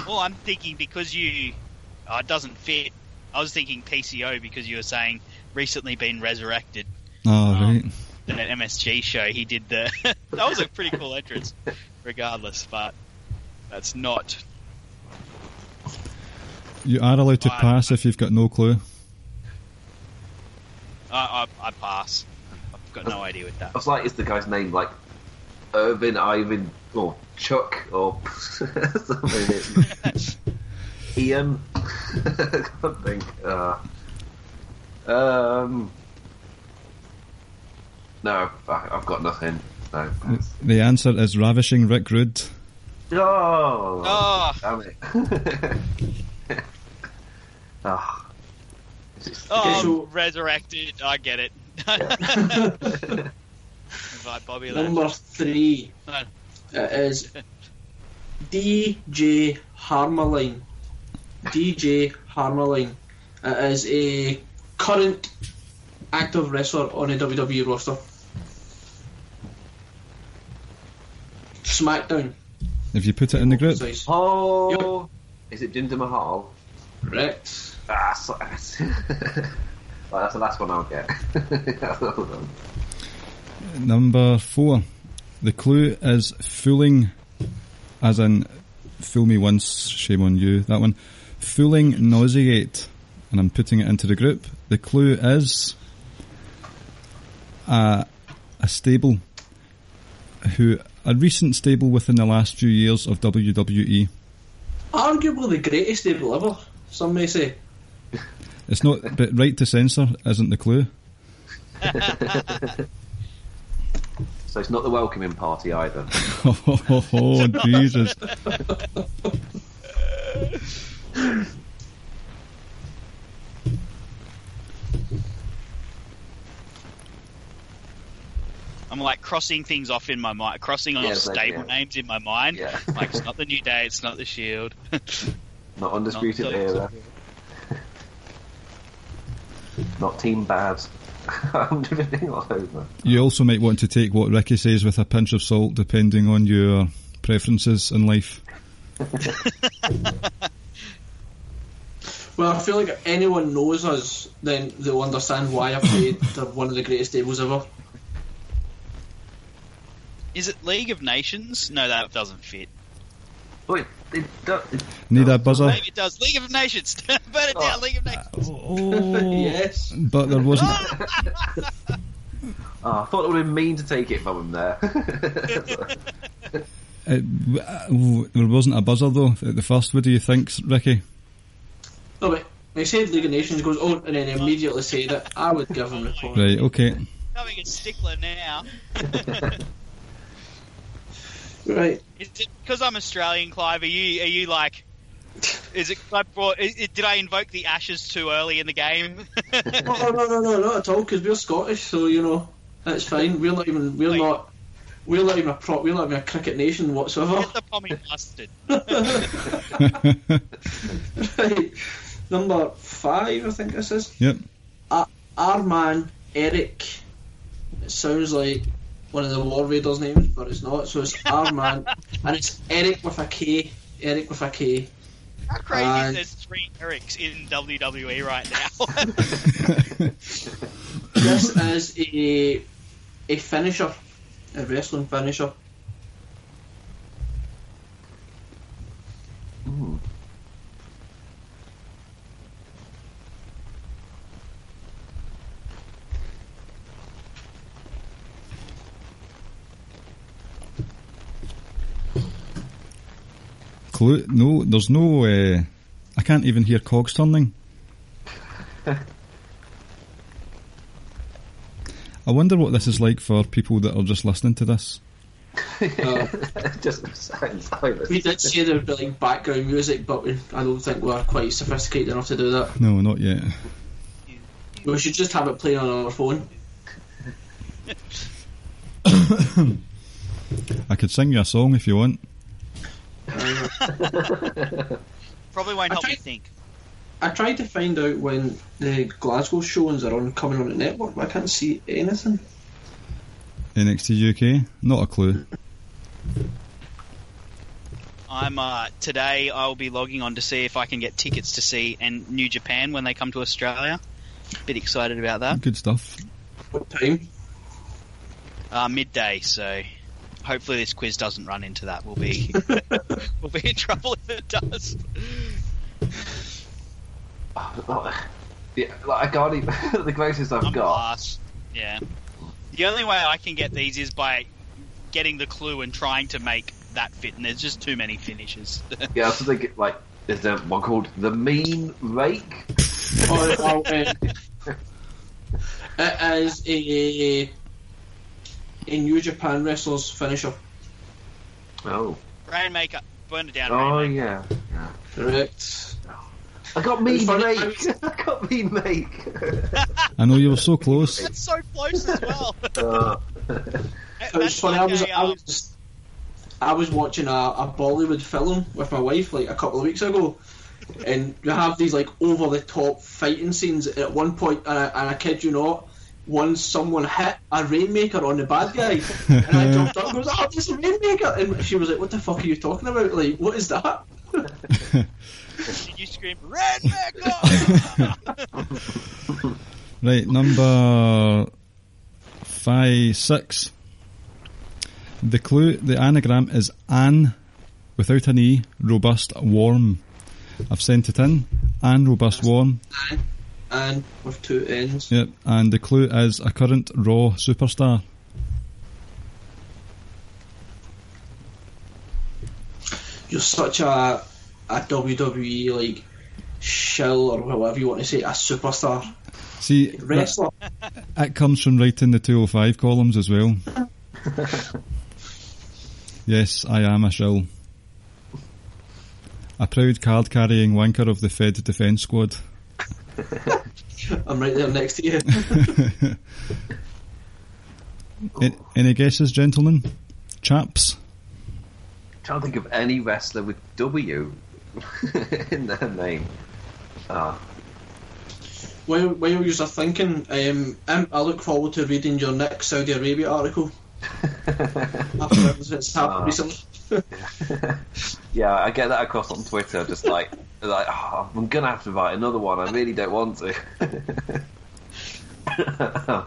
Well, I'm thinking because you. Oh, it doesn't fit. I was thinking PCO because you were saying recently been resurrected. Oh, right. In an MSG show, he did the. that was a pretty cool entrance, regardless, but that's not. You are allowed to I- pass if you've got no clue. I, I, I pass. I've got no idea with that. I was like, is the guy's name like Irvin, Ivan, or Chuck, or something? Ian? I can't think. Uh, um, no, I- I've got nothing. No. The answer is Ravishing Rick Rude. Oh, Oh, damn it. Ah. oh so- resurrected. I get it. Invite Bobby Number Lashley. three No. it is DJ Harmerline. DJ Harmerline. It is a current active wrestler on a WWE roster. SmackDown. If you put it in the group, Precise. Oh, is it Jinder Mahal? Correct. Ah, so, that's, well, that's the last one I'll get. Well number four. The clue is fooling, as in fool me once, shame on you. That one. Fooling nauseate, and I'm putting it into the group. The clue is a, a stable who a recent stable within the last few years of. WWE. Arguably the greatest stable ever, some may say. It's not, but right to censor isn't the clue. So it's not the welcoming party either. oh, oh, Jesus. I'm like crossing things off in my mind, crossing off Yeah, same stable here. names in my mind. Yeah. Like it's not the new day, it's not the Shield. Not undisputed Not era. Not team bad. I'm drifting all over. You also might want to take what Ricky says with a pinch of salt, depending on your preferences in life. Well, I feel like if anyone knows us, then they'll understand why I played the, one of the greatest tables ever. Is it League of Nations? No, that doesn't fit. Wait, it, do- it, Need a buzzer? Maybe it does. League of Nations. Burn it down. League of Nations. Oh, Yes. but there wasn't. oh, I thought it would have been mean to take it from him there. It, uh, there wasn't a buzzer though at the first. What do you think, Ricky? No, but he said League of Nations, goes, on, and then he immediately said that I would give him the point. Right, okay. Becoming a stickler now. Right. Is it because I'm Australian, Clive? Are you? Are you like? Is it? I brought, i i- did I invoke the ashes too early in the game? No, no, no, no, no, not at all, because we're Scottish, so, you know, that's fine. We're not even, we're Like- not, we're not even a prop, we're not even a cricket nation whatsoever. Get the pommy bastard. right. Number five, I think this is. Yep. Our man, Eric. It sounds like one of the War Raiders names, but it's not. So it's our man, and it's Eric with a K. Eric with a K. How crazy And- is there's three Erics in WWE right now? This is a a finisher, a wrestling finisher. Clue? No, there's no. Uh, I can't even hear cogs turning. I wonder what this is like for people that are just listening to this. Uh, Just sat silent. we did say there would be like background music, but we, I don't think we're quite sophisticated enough to do that. No, not yet. We should just have it playing on our phone. I could sing you a song if you want. Probably won't help I me think- think. I tried to find out when the Glasgow showings are on coming on the network, but I can't see anything. NXT UK, not a clue. I'm uh, today. I'll be logging on to see if I can get tickets to see and New Japan when they come to Australia. Bit excited about that. Good stuff. What time? Uh, midday, so hopefully this quiz doesn't run into that. We'll be we'll be in trouble if it does. yeah, like, I can't even. the closest I've I'm got. last. Yeah. The only way I can get these is by getting the clue and trying to make that fit, and there's just too many finishes. Yeah, I was thinking, like, is there one called The Mean Rake? or, or, uh, it is a a New Japan wrestler's finisher. Oh. Rainmaker, burn it down. Oh, Rainmaker. yeah. yeah. Correct. I got me make. I got Mean Rake! I know you were so close. That's so close as well. uh, It was funny. I was, I was I was watching a, a Bollywood film with my wife like a couple of weeks ago, and you have these like over the top fighting scenes. At one point, and I, and I kid you not, once someone hit a rainmaker on the bad guy, and I jumped up and goes, "Oh, this is a rainmaker!" And she was like, "What the fuck are you talking about? Like, what is that?" Did you scream Rainmaker? Right, number five, six. The clue, the anagram is an, without an E, robust, warm. I've sent it in. Anne, robust, warm. And with two ends. Yep, and the clue is a current Raw superstar. You're such a a WWE like shill or whatever you want to say, a superstar See, wrestler. that, it comes from writing the 205 columns as well. Yes, I am a shill. A proud card carrying wanker of the Fed Defence Squad. I'm right there next to you. A- Any guesses, gentlemen? Chaps? trying to think of any wrestler with W in their name. Ah, while while you are thinking, um, I'm- I look forward to reading your next Saudi Arabia article after everything that's happened Ah. recently. yeah, I get that across on Twitter. Just like, like oh, I'm gonna have to write another one. I really don't want to.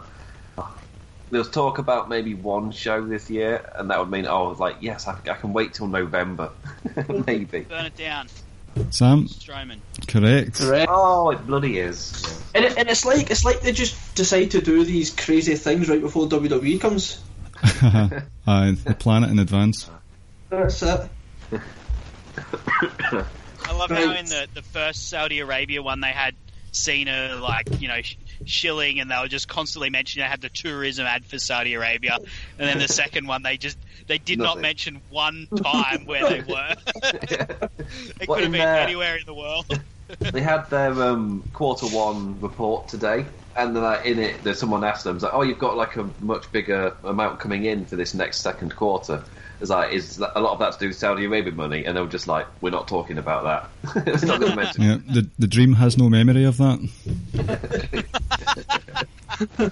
There was talk about maybe one show this year, and that would mean, oh, like yes, I, I can wait till November, maybe. Burn it down, Sam? Strowman. Correct. Correct. Oh, it bloody is. And, it, and it's like it's like they just decide to do these crazy things right before WWE comes. Uh, Aye, plan it in advance. Uh-huh. That's it. I love how in the, the first Saudi Arabia one they had Cena like you know sh- shilling, and they were just constantly mentioning they had the tourism ad for Saudi Arabia, and then the second one they just they did not mention one time where they were. it What, could have been there? anywhere in the world. They had their um, quarter one report today, and then like, in it, there's someone asked them, like, "Oh, you've got like a much bigger amount coming in for this next second quarter." It's like, is a lot of that to do with Saudi Arabian money? And they were just like, "We're not talking about that. it's not going to mention." Yeah, the, the dream has no memory of that.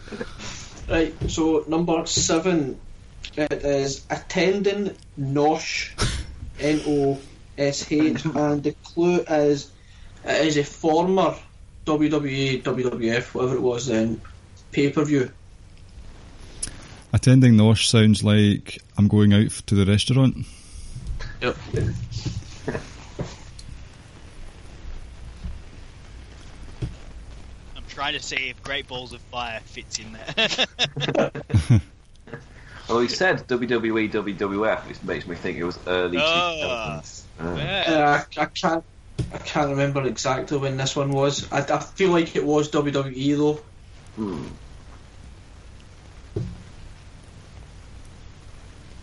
Right. So number seven, it is attending Nosh, N O S H, and the clue is it is a former WWE, WWF, whatever it was then, pay per view. Attending Nosh sounds like I'm going out to the restaurant. Yep. I'm trying to see if Great Balls of Fire fits in there. Well, he said WWE, WWF, which makes me think it was early Ah. 2000s. Uh, Yeah. Uh, I, I can't. I can't remember exactly when this one was. I, I feel like it was WWE though. hmm.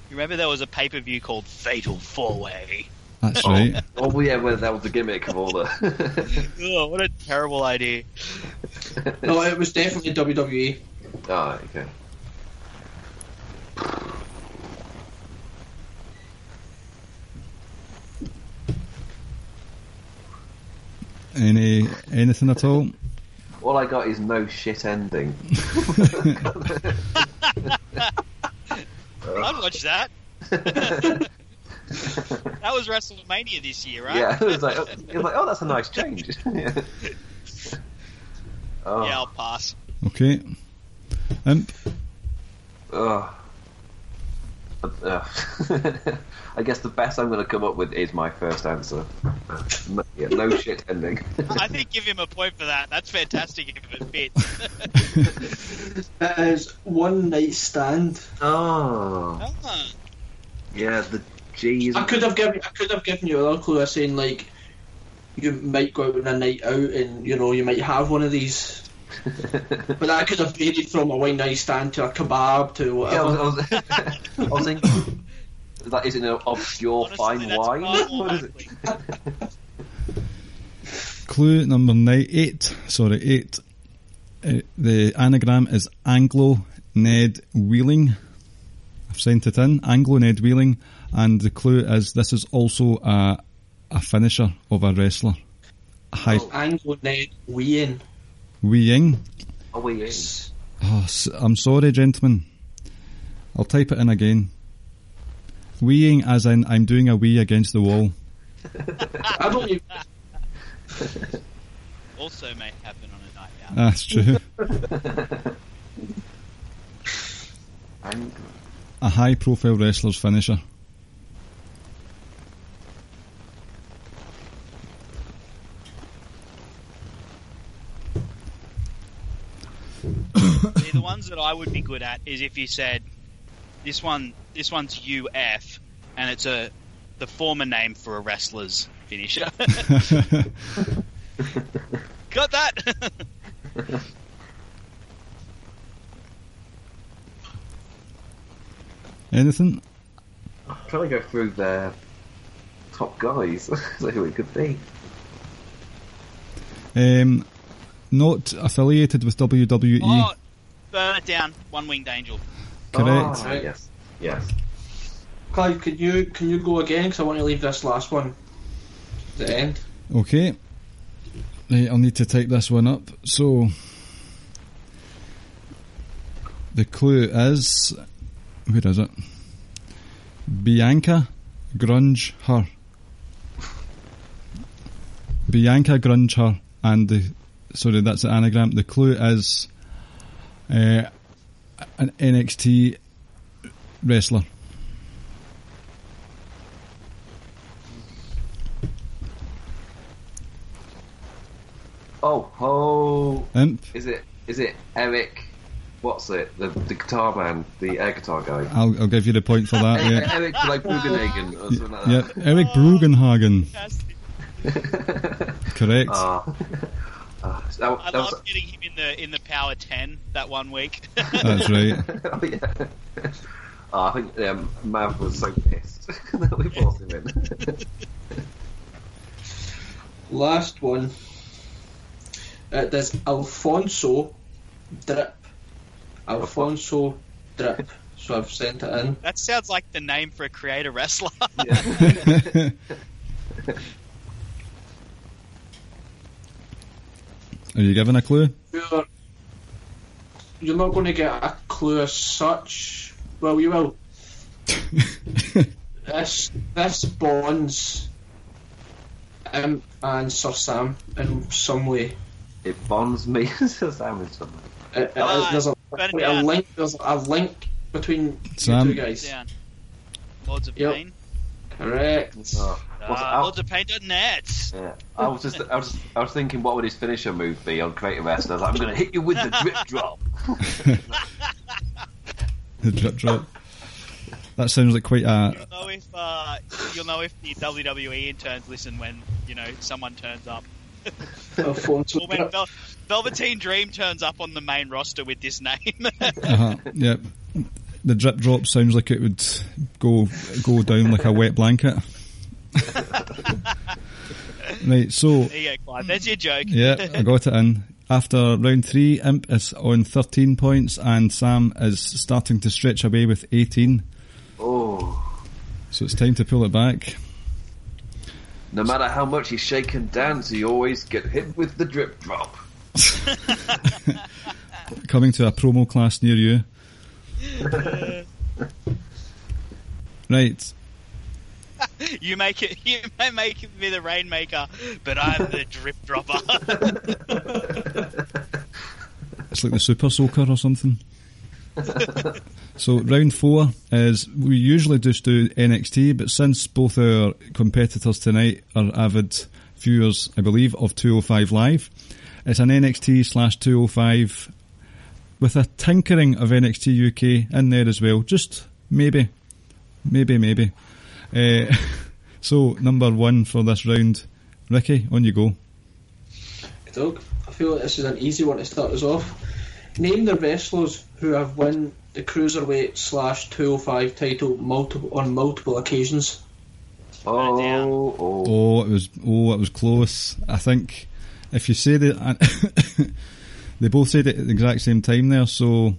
You remember there was a pay per view called Fatal Four Way? That's oh, right. Oh yeah, well, that was the gimmick of all the. Oh, what a terrible idea! No, it was definitely. WWE. oh, ah, okay. Any anything at all? All I got is no shit ending. I'd watch that. that was WrestleMania this year, right? Yeah, it was like, it was like, oh, that's a nice change. yeah. Oh, Yeah, I'll oh. pass. Okay. And. oh. Uh, I guess the best I'm going to come up with is my first answer. No, yeah, no shit ending. I think give him a point for that. That's fantastic if it fits. It is one night stand. oh, Ah, yeah, the G's. I could have given. I could have given you another clue, saying like you might go out on a night out, and you know you might have one of these. But that could have varied from a one night stand to a kebab to Yeah, I whatever. was, I was, I was thinking, that isn't an obscure honestly, fine wine? What is it? Clue number nine, eight. Sorry, eight. Uh, the anagram is Anglo Ned Wheeling. I've sent it in. Anglo Ned Wheeling, and the clue is this is also a a finisher of a wrestler. High Anglo Ned Wien. Weeing. Oh, ah, we in. Oh, s- I'm sorry, gentlemen. I'll type it in again. Weeing, as in I'm doing a wee against the wall. I don't even. Also may happen on a night out. Ah, that's true. And a high profile wrestler's finisher. Ones that I would be good at is if you said this one, this one's UF, and it's a the former name for a wrestler's finisher. Got that? Anything? I'm trying to go through their top guys, see who it could be. Um, not affiliated with WWE. Oh, burn it down. One winged angel. Correct. Ah, oh, yes, yes. Clive, can you can you go again? Because I want to leave this last one at the end. Okay. Right, I'll need to type this one up. So, the clue is where is it? Bianca Grunge her. Bianca Grunge her, and the sorry, that's the anagram. The clue is uh, an NXT wrestler. Oh, oh, Imp. is it is it Eric? What's it? The the guitar man, the air guitar guy. I'll, I'll give you the point for that. Yeah. Eric like Bugenhagen or something like Yep, that. Eric Brugenhagen. Correct. Ah. Ah, that, I that was, love getting him in the in the power ten that one week. That's right. oh, yeah. Oh, I think um, Mav was so pissed that we brought him in. Last one. Uh, there's Alfonso Drip. Alfonso Drip. So I've sent it in. that sounds like the name for a creator wrestler. Are you given a clue? You're, you're not going to get a clue as such. Well, you will. this this bonds him and Sir Sam in some way. it bonds me to Sam in some way. It- it is- Ah, there's a, a link. There's a link between Sam. you two guys. Down. Lords of Yep. Pain. Correct. Oh, what's- Ah, I- Lords of Pain.net. yeah. I was just, I was, I was thinking, what would his finisher move be on Creative Wrestling? I was like, I'm going to hit you with the drip drop. The drip drop. That sounds like quite a. You'll know if uh, you'll know if the WWE interns listen when you know someone turns up. Or when Vel- Velveteen Dream turns up on the main roster with this name. Uh-huh, yep. The drip drop sounds like it would go go down like a wet blanket. right, so there you go, Clive. There's your joke. yeah, I got it in. After round three, Imp is on 13 points and Sam is starting to stretch away with 18. Oh, So it's time to pull it back. no matter how much you shake and dance, you always get hit with the drip drop. Coming to a promo class near you. right, You make it. You may make me the rainmaker, but I'm the drip dropper. It's like the Super Soaker or something. so round four is we usually just do NXT, but since both our competitors tonight are avid viewers, I believe, of 205 Live, it's an NXT slash 205 with a tinkering of NXT UK in there as well. Just maybe, maybe, maybe. Uh, so number one for this round, Ricky, on you go. Doug, I feel like this is an easy one to start us off. Name the wrestlers who have won the cruiserweight slash 205 title multiple on multiple occasions. Oh, down. oh, Oh, it was oh, it was close. I think if you say that, they both said it at the exact same time there. So,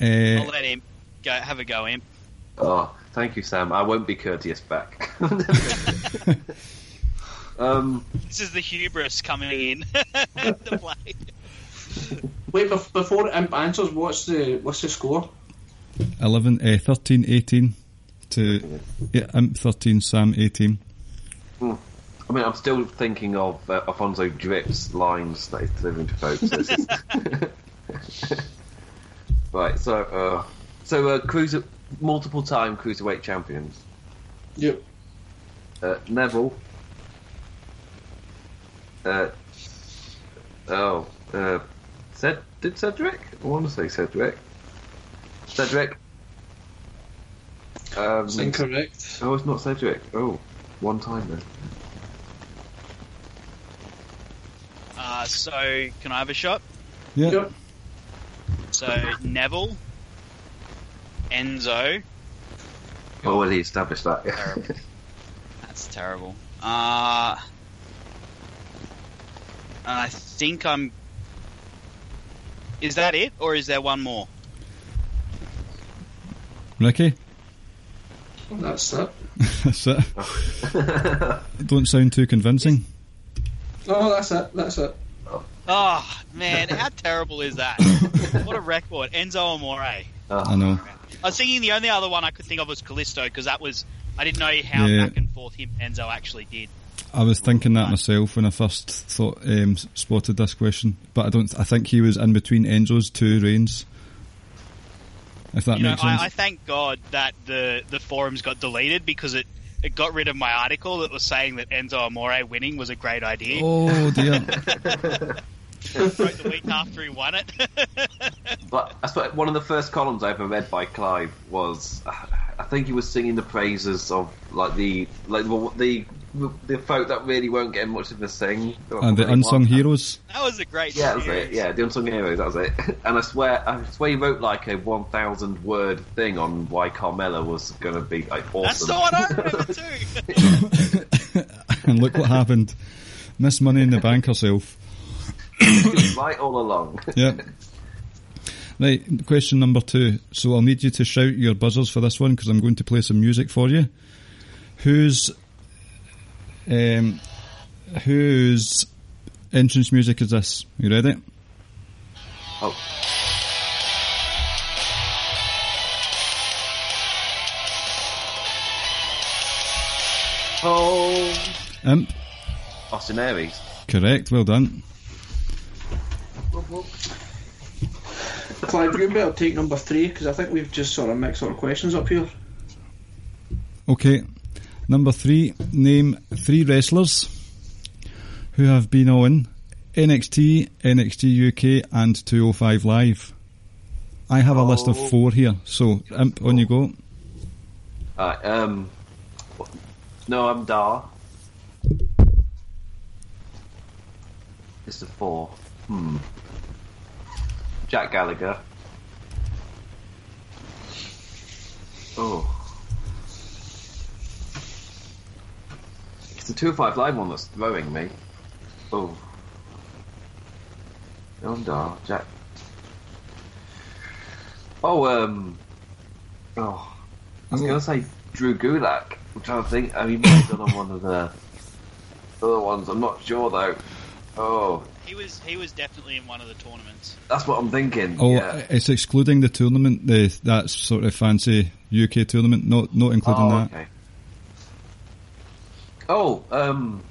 I'll uh, let him go. Have a go, imp. Oh, thank you, Sam. I won't be courteous back. um, This is the hubris coming in to play. Wait, bef- before Imp answers, what's the what's the score? 11, uh, 13, 18 to yeah, Imp 13, Sam 18. I mean, I'm still thinking of uh, Alfonso Drip's lines that he's delivering to folks. Right, so, uh, so uh, cruiser, multiple time cruiserweight champions. Yep. Uh, Neville. Uh, oh, uh, Ced- did Cedric? I want to say Cedric. Cedric. Um, It's incorrect. oh, it's not Cedric. Oh, one time then. Uh, so, can I have a shot? Yeah, Yep. So, Neville, Enzo. well, he established that. Terrible. That's terrible. Uh, I think I'm. Is that it, or is there one more? Ricky? That's it. That's it. Don't sound too convincing. Oh, that's it. That's it. Oh man, how terrible is that? what a record, Enzo Amore. I Oh, know. I was thinking the only other one I could think of was Kalisto because that was I didn't know how Yeah. back and forth him and Enzo actually did. I was thinking that myself when I first thought um, spotted this question, but I don't. I think he was in between Enzo's two reigns. If that you know, makes sense. I, I thank God that the the forums got deleted because it it got rid of my article that was saying that Enzo Amore winning was a great idea. oh dear. Wrote the week after he won it. But I suppose one of the first columns I ever read by Clive was, I think he was singing the praises of like the like the the, the folk that really weren't getting much of a sing. and the unsung heroes. that was a great. Yeah, that was it. Yeah, the unsung heroes. That was it. And I swear, I swear he wrote like a one thousand word thing on why Carmella was going to be like awesome. That's awesome. the one I remember too. and look what happened. Miss Money in the Bank herself. Right all along. Yeah. Right, question number two. So I'll need you to shout your buzzers for this one because I'm going to play some music for you. Whose um, whose entrance music is this? You ready? Oh, oh, Imp. Austin Aries. Correct. Well done. Clive, you better take number three because I think we've just sort of mixed our questions up here. Okay. Number three. Name three wrestlers who have been on NXT, NXT UK, and 205 Live. I have a list of Oh. four here. So, Imp, on you go. Alright, um, no, I'm Dar. It's the four. Hmm. Jack Gallagher. Oh. It's the 205 Live one that's throwing me. Oh. I'm Jack. Oh, um. Oh. I was going to say Drew Gulak, I'm trying to think mean, he might have done on one of the other ones. I'm not sure though. Oh, he was he was definitely in one of the tournaments. that's what I'm thinking. Oh, yeah. it's excluding the tournament, the that sort of fancy UK tournament, not not including oh, that. okay. Oh, um,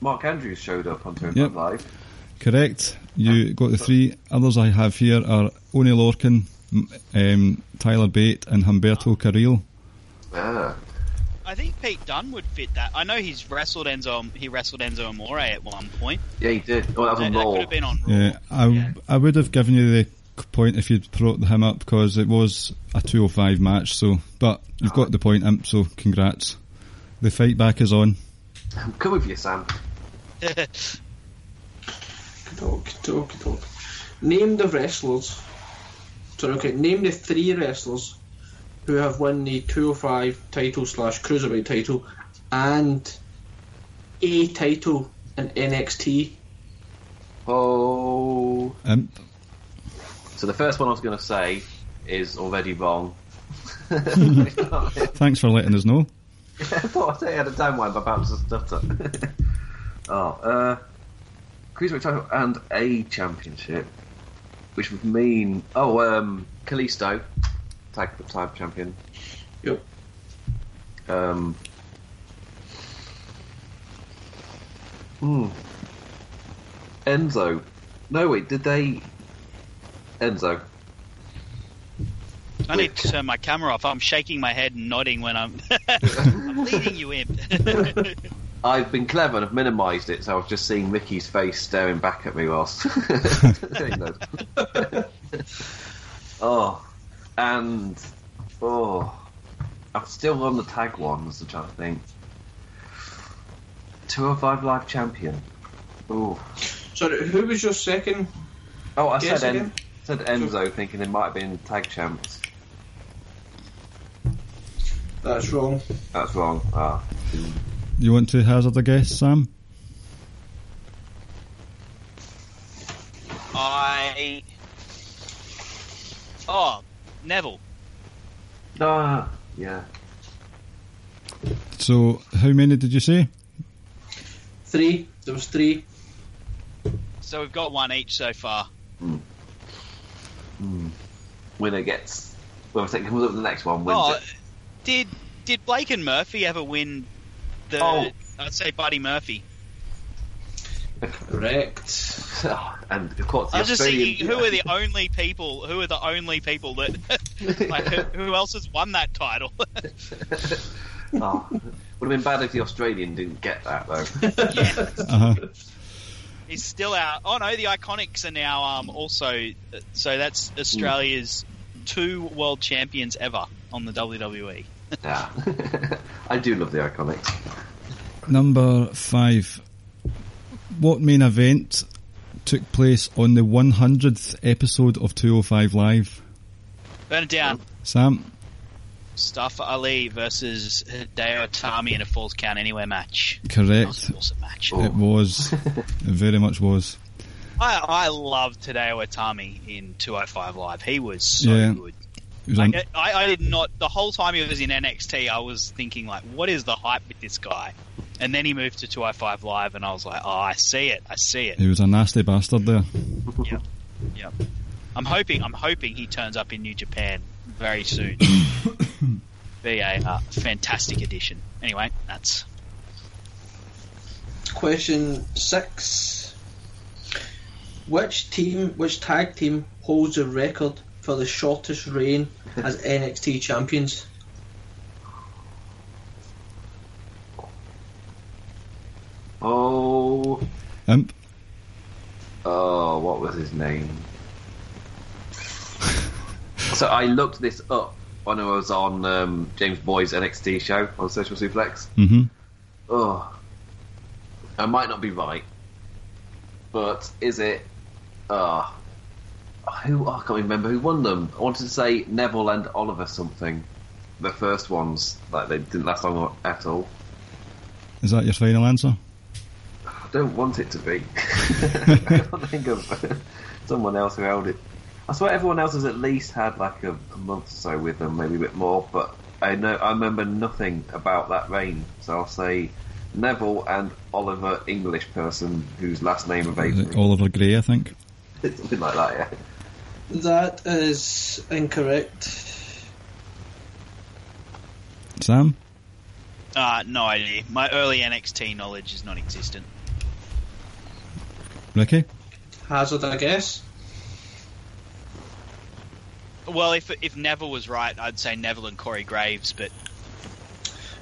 Mark Andrews showed up on 205 Yep. Live. Correct. You got the three others I have here are Oney Lorcan, m- um, Tyler Bate, and Humberto Carrillo. Yeah. I think Pete Dunne would fit that. I know he's wrestled Enzo. He wrestled Enzo Amore at one point. Yeah, he did. Oh, that was That, on that Raw. could have been on Raw. Yeah, I, Yeah. I would have given you the point if you'd brought him up because it was a 205 match. So, but you've got the point, Imp. So, congrats. The fight back is on. I'm good with you, Sam. Talk, talk, talk. Name the wrestlers. Sorry, okay. Name the three wrestlers who have won the 205 title slash cruiserweight title and a title in NXT. Oh. Imp. So the first one I was going to say is already wrong. Thanks for letting us know. I thought I had a down one, but perhaps a stutter. oh, uh, cruiserweight title and a championship, which would mean oh, um, Kalisto, tag tag champion. Yep. Um. Hmm. Enzo. No, wait, did they? Enzo. I need to turn my camera off. I'm shaking my head and nodding when I'm, I'm leading you in. I've been clever and I've minimised it, so I was just seeing Mickey's face staring back at me whilst. Oh, and oh, I'm still on the tag ones, which I think. 205 Live Champion. Oh, Sorry, who was your second? oh, I said, en- said Enzo, thinking it might have been tag champs. That's wrong. That's wrong. Ah. You want to hazard a guess, Sam? I. Oh, Neville. Ah, yeah. So, how many did you say? Three. There was three. So we've got one each so far. Winner gets. Well, if it comes up with the next one, wins Oh, it. did did Blake and Murphy ever win the? Oh. I'd say Buddy Murphy. Correct. and of course, I was just Australian. thinking, who are the only people? Who are the only people that? like, who, who else has won that title? oh, would have been bad if the Australian didn't get that though. yeah, Uh-huh. he's still out. Oh no, the Iconics are now um also. So that's Australia's two world champions ever on the. WWE. yeah, I do love the iconics. Number five. What main event took place on the 100th episode of 205 Live? Burn it down. Sam? Mustafa Ali versus Hideo Itami in a Falls Count Anywhere match. That Correct. was an awesome match. Oh. It was. it very much was. I, I loved Hideo Itami in 205 Live. He was so Yeah. good. It was I, I did not. The whole time he was in NXT, I was thinking like, what is the hype with this guy? And then he moved to 205 Live, and I was like, oh, I see it. I see it. he was a nasty bastard there. yeah, yeah. I'm hoping. I'm hoping he turns up in New Japan very soon. Be a uh, fantastic addition. Anyway, that's Question six. Which team, which tag team holds the record for the shortest reign as NXT champions? Oh, Imp? oh, what was his name? so I looked this up when I was on um, James Boyd's NXT show on Social Suplex. hmm Oh, I might not be right, but is it? Uh, who? I can't remember who won them. I wanted to say Neville and Oliver something. The first ones, like they didn't last long at all. Is that your final answer? I don't want it to be. I can't think of someone else who held it. I swear everyone else has at least had like a, a month or so with them, maybe a bit more. But I know I remember nothing about that reign, so I'll say Neville and Oliver English person whose last name Is it. Oliver Grey, I think. Something like that, yeah. That is incorrect. Sam? uh, no idea. My early NXT knowledge is non-existent. Ricky? Hazard, I guess. Well, if if Neville was right, I'd say Neville and Corey Graves, but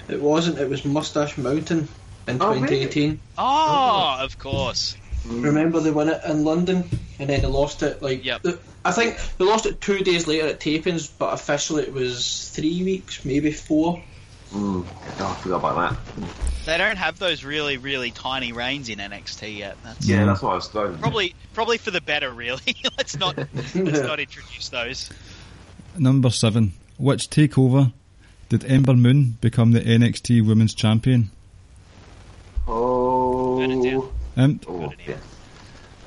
It wasn't. It was Mustache Mountain in Oh, really? 2018. oh, of course. Remember they won it in London and then they lost it like Yep. the- I think they lost it two days later at tapings, but officially it was three weeks, maybe four. Mm. Oh, I forgot about that. They don't have those really really tiny reigns in NXT yet. That's Yeah, Mm. that's what I was throwing. probably probably for the better. Really, let's not let's not introduce those. Number seven. Which takeover did Ember Moon become the NXT Women's Champion? Burn it down. Oh, Imp? oh yeah.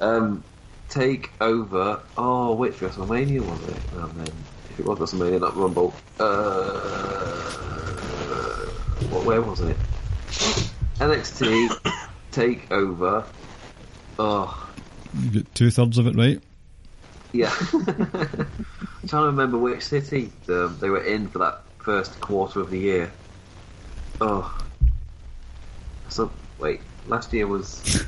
Um, take over. Oh, which WrestleMania was it? Oh, man. If it was WrestleMania, not Rumble. Uh, what? Where was it? NXT take over. Oh, You get two thirds of it right. yeah. I'm trying to remember which city um, they were in for that first quarter of the year. Oh, so wait. Last year was.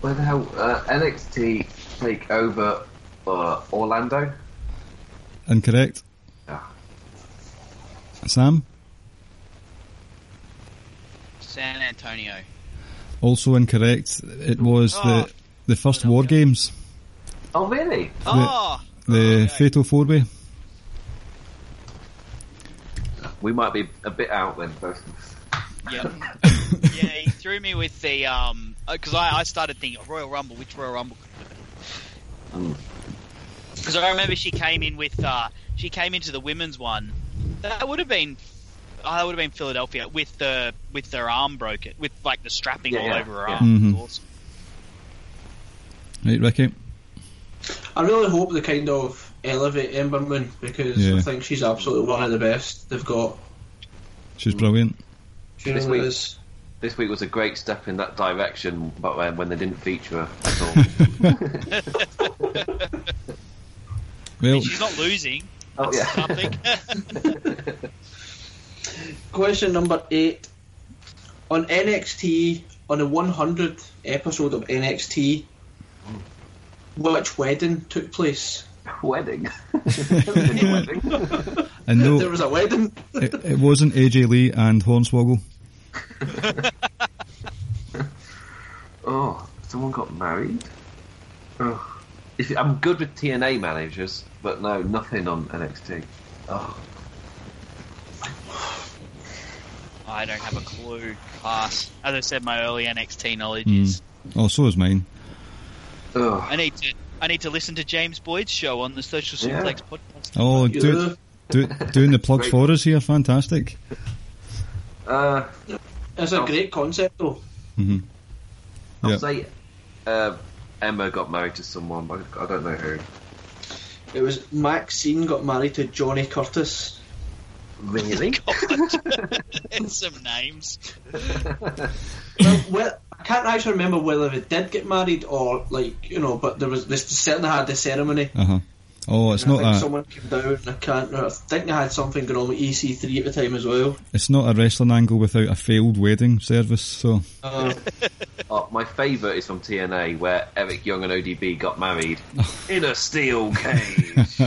Where the hell? Uh, NXT take over uh, Orlando. Incorrect. Yeah. Sam? San Antonio. Also incorrect. It was Oh. the the first War Games, Oh really? Oh, the okay. Fatal Four Way. We might be a bit out then, both of. Yep. yeah, he threw me with the um because I, I started thinking Royal Rumble. Which Royal Rumble? could it Because I remember she came in with uh, she came into the women's one. That would have been. Oh, that would have been Philadelphia with the with their arm broken, with like the strapping Yeah, all yeah, over her yeah. arm. Mhm. Awesome. Right, Ricky? I really hope the kind of elevate Ember Moon because Yeah. I think she's absolutely one of the best they've got. She's brilliant. She This really week- is. This week was a great step in that direction, but when, when they didn't feature her at all. Well, She's not losing. oh yeah. Question number eight. On NXT, on the 100th episode of NXT, which wedding took place? Wedding. wedding. and There was a wedding. it, it wasn't AJ Lee and Hornswoggle. Oh, someone got married. Oh. If, I'm good with TNA managers, but no, nothing on NXT. Oh, I don't have a clue. Pass. As I said, my early NXT knowledge Mm. is. Oh, so is mine. Ugh. I need to. I need to listen to James Boyd's show on the Social Yeah. Podcast. Oh, do, do, doing the plugs for us here, fantastic. Uh, It's a great concept though. hmm I'll Yeah. say uh, Emma got married to someone, but I don't know who. It was Maxine got married to Johnny Curtis. Really? and some names. well, well, I can't actually remember whether they did get married or like you know, but there was they certainly had the ceremony. Uh huh. Oh, it's And I not think a someone came down. and I can't. I think they had something going on with EC3 at the time as well. it's not a wrestling angle without a failed wedding service. So Uh, oh, my favourite is from TNA, where Eric Young and ODB got married in a steel cage.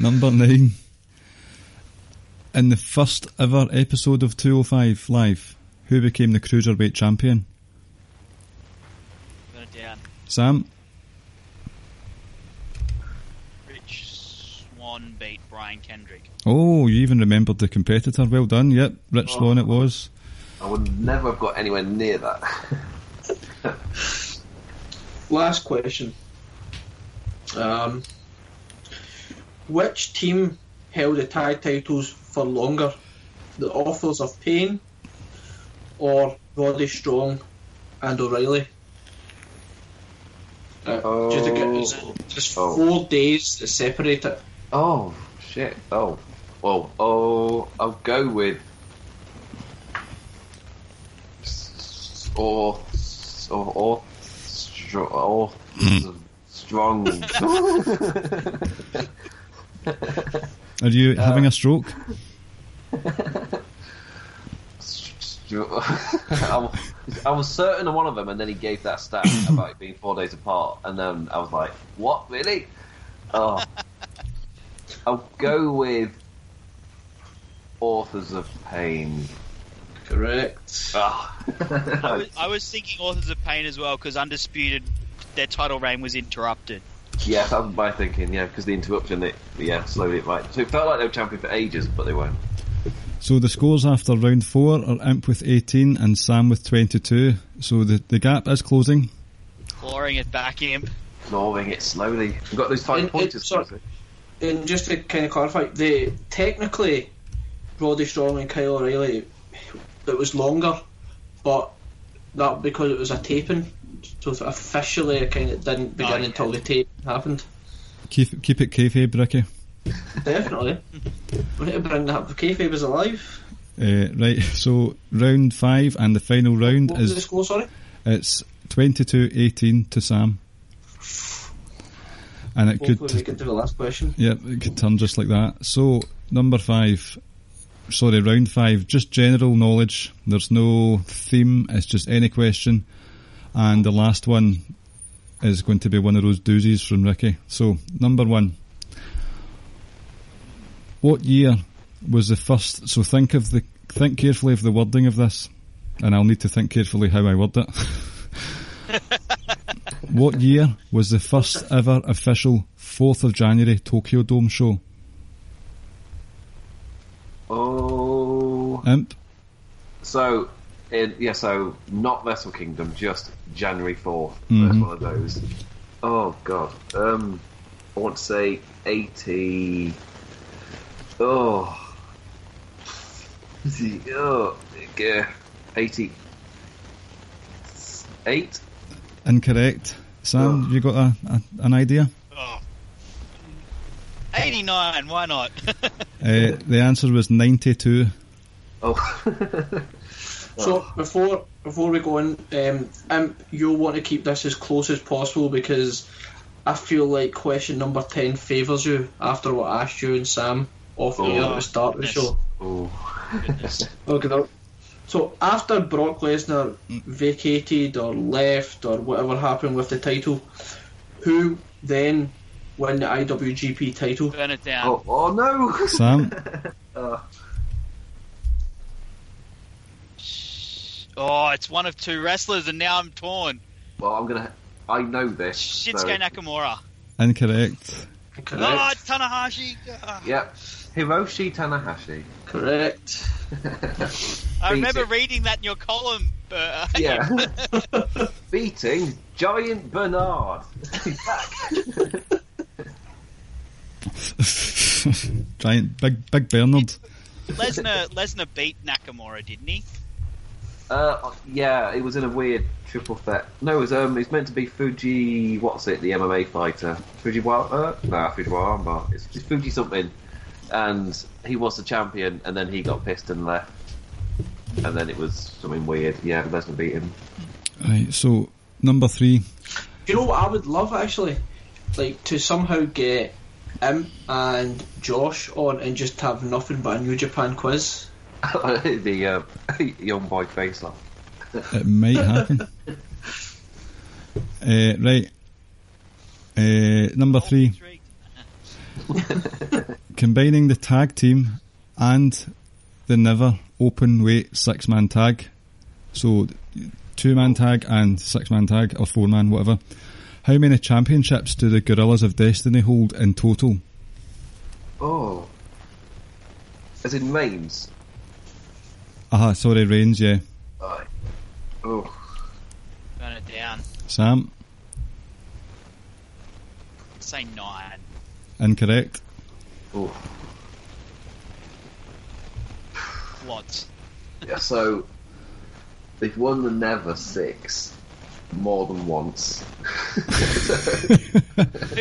Number nine. In the first ever episode of 205 Live, who became the cruiserweight champion? Got it down. Sam. Rich Swann beat Brian Kendrick. Oh, you even remembered the competitor. Well done. Yep, Rich Swann it was. I would never have got anywhere near that. last question. Um, which team held the tag titles for longer? The Authors of Pain or Roddy Strong and O'Reilly? Uh, just, to get, it's just Oh. four days to separate it. Oh shit! Oh, well, oh, I'll go with s- or or or or strong. Are you having a stroke? I was- certain of one of them, and then he gave that stat about it being four days apart, and then I was like, "What, really?" Oh, I'll go with Authors of Pain. Correct. Ah. I was, I was thinking Authors of Pain as well because Undisputed, their title reign was interrupted. Yeah, that was my thinking. Yeah, because the interruption, it yeah, slowly it might. So it felt like they were champion for ages, but they weren't. So the scores after round four are Imp with 18 and Sam with 22. So the, the gap is closing. Clawing it back, Imp. Gnawing it slowly. We've got those five And pointers. it's sort- And just to kind of clarify, they technically Roddy Strong and Kyle O'Reilly, it was longer, but that because it was a taping, so officially it kind of didn't begin Oh, yeah. until the tape happened. Keep keep it kayfabe, Ricky. Definitely, we need to bring that. Kayfabe is alive. Uh, right, so round five and the final round What was the is score? Sorry. it's 22-18 to Sam. And it Hopefully could we get to the last question. Yep, it could turn just like that. So, number five, sorry, round five, just general knowledge. There's no theme, it's just any question. And the last one is going to be one of those doozies from Ricky. So, number one. What year was the first, so think of the, think carefully of the wording of this, and I'll need to think carefully how I word it. what year was the first ever official 4th of January Tokyo Dome show? Oh, Imp? so in, yeah, so not Wrestle Kingdom, just January 4th. Mhm. First one of those. Oh, God. Um, I want to say 80. Oh. Is he- Oh, yeah. 88? Incorrect. Sam, Oh. you got a, a, an idea? Oh. 89, why not? Uh, the answer was 92. Oh. So before before we go on, um, um, you'll want to keep this as close as possible because I feel like question number ten favours you after what I asked you and Sam off air at the start of the show. oh. Okay. now- So after Brock Lesnar vacated or left or whatever happened with the title, who then won the IWGP title? Burn it down. Oh, oh no! Sam, Oh. Oh, it's one of two wrestlers, and now I'm torn. Well, I'm gonna. I know this. Shinsuke so- Nakamura. incorrect. Correct. Oh, it's Tanahashi. Ah. Yep. Hiroshi Tanahashi. Correct. I remember Beating- reading that in your column. Uh, Yeah. Beating Giant Bernard. Giant, big, big Bernard. Lesnar Lesnar beat Nakamura, didn't he? Uh, yeah, it was in a weird triple threat. No, it was um, it's meant to be Fuji. What's it? The MMA fighter, Fujiwara? Uh, no, Fujiwara armbar. It's, it's Fuji something, and he was the champion, and then he got pissed and left, and then it was something weird. Yeah, but Lesnar beat him. Right, so number three. You know what I would love actually, like to somehow get him and Josh on and just have nothing but a New Japan quiz. the uh, young boy face off. It might happen. uh, right. Uh, number three. Combining the tag team and the never open weight six man tag. So, two man tag and six man tag, or four man, whatever. How many championships do the Gorillas of Destiny hold in total? Oh, as in reigns. Aha, sorry, Reigns, yeah. Aye. Oh, Burn it down. Sam, Say nine. incorrect. oh. Lots. Yeah, so they've won the Never Six more than once. Who,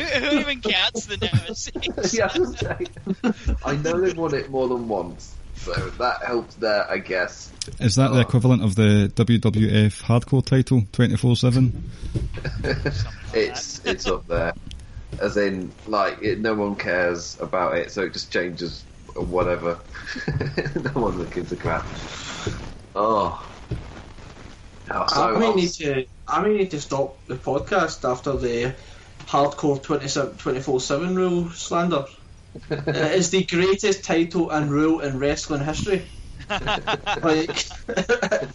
who even counts the Never Six? yeah, I was saying. I know they've won it more than once, so that helps there, I guess. Is that the Oh. equivalent of the WWF hardcore title, 24 7? It's it's up there, as in like it, no one cares about it, so it just changes whatever. no one gives a crap. Oh. Oh, so I may I'll- need to. I may need to stop the podcast after the hardcore 24 7 rule slander. It is the greatest title and rule in wrestling history. Like,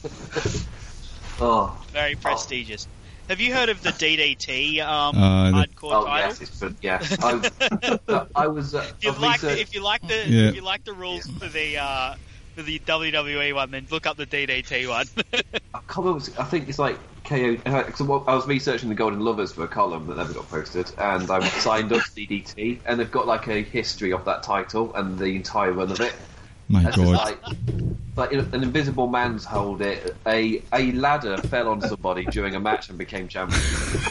oh, Very prestigious. Have you heard of the DDT um, Uh, the- hardcore oh title? yes, it's good. Yes, I, I was. Uh, If you like the, if you like the Yeah. if you like the rules for the uh, for the WWE one, then look up the DDT one. I can't remember, I think it's like KO. uh, 'cause I was researching the Golden Lovers for a column that never got posted, and I signed up to DDT, and they've got like a history of that title and the entire run of it. My It's just god. like, like an invisible man's hold it. A a ladder fell on somebody during a match and became champion.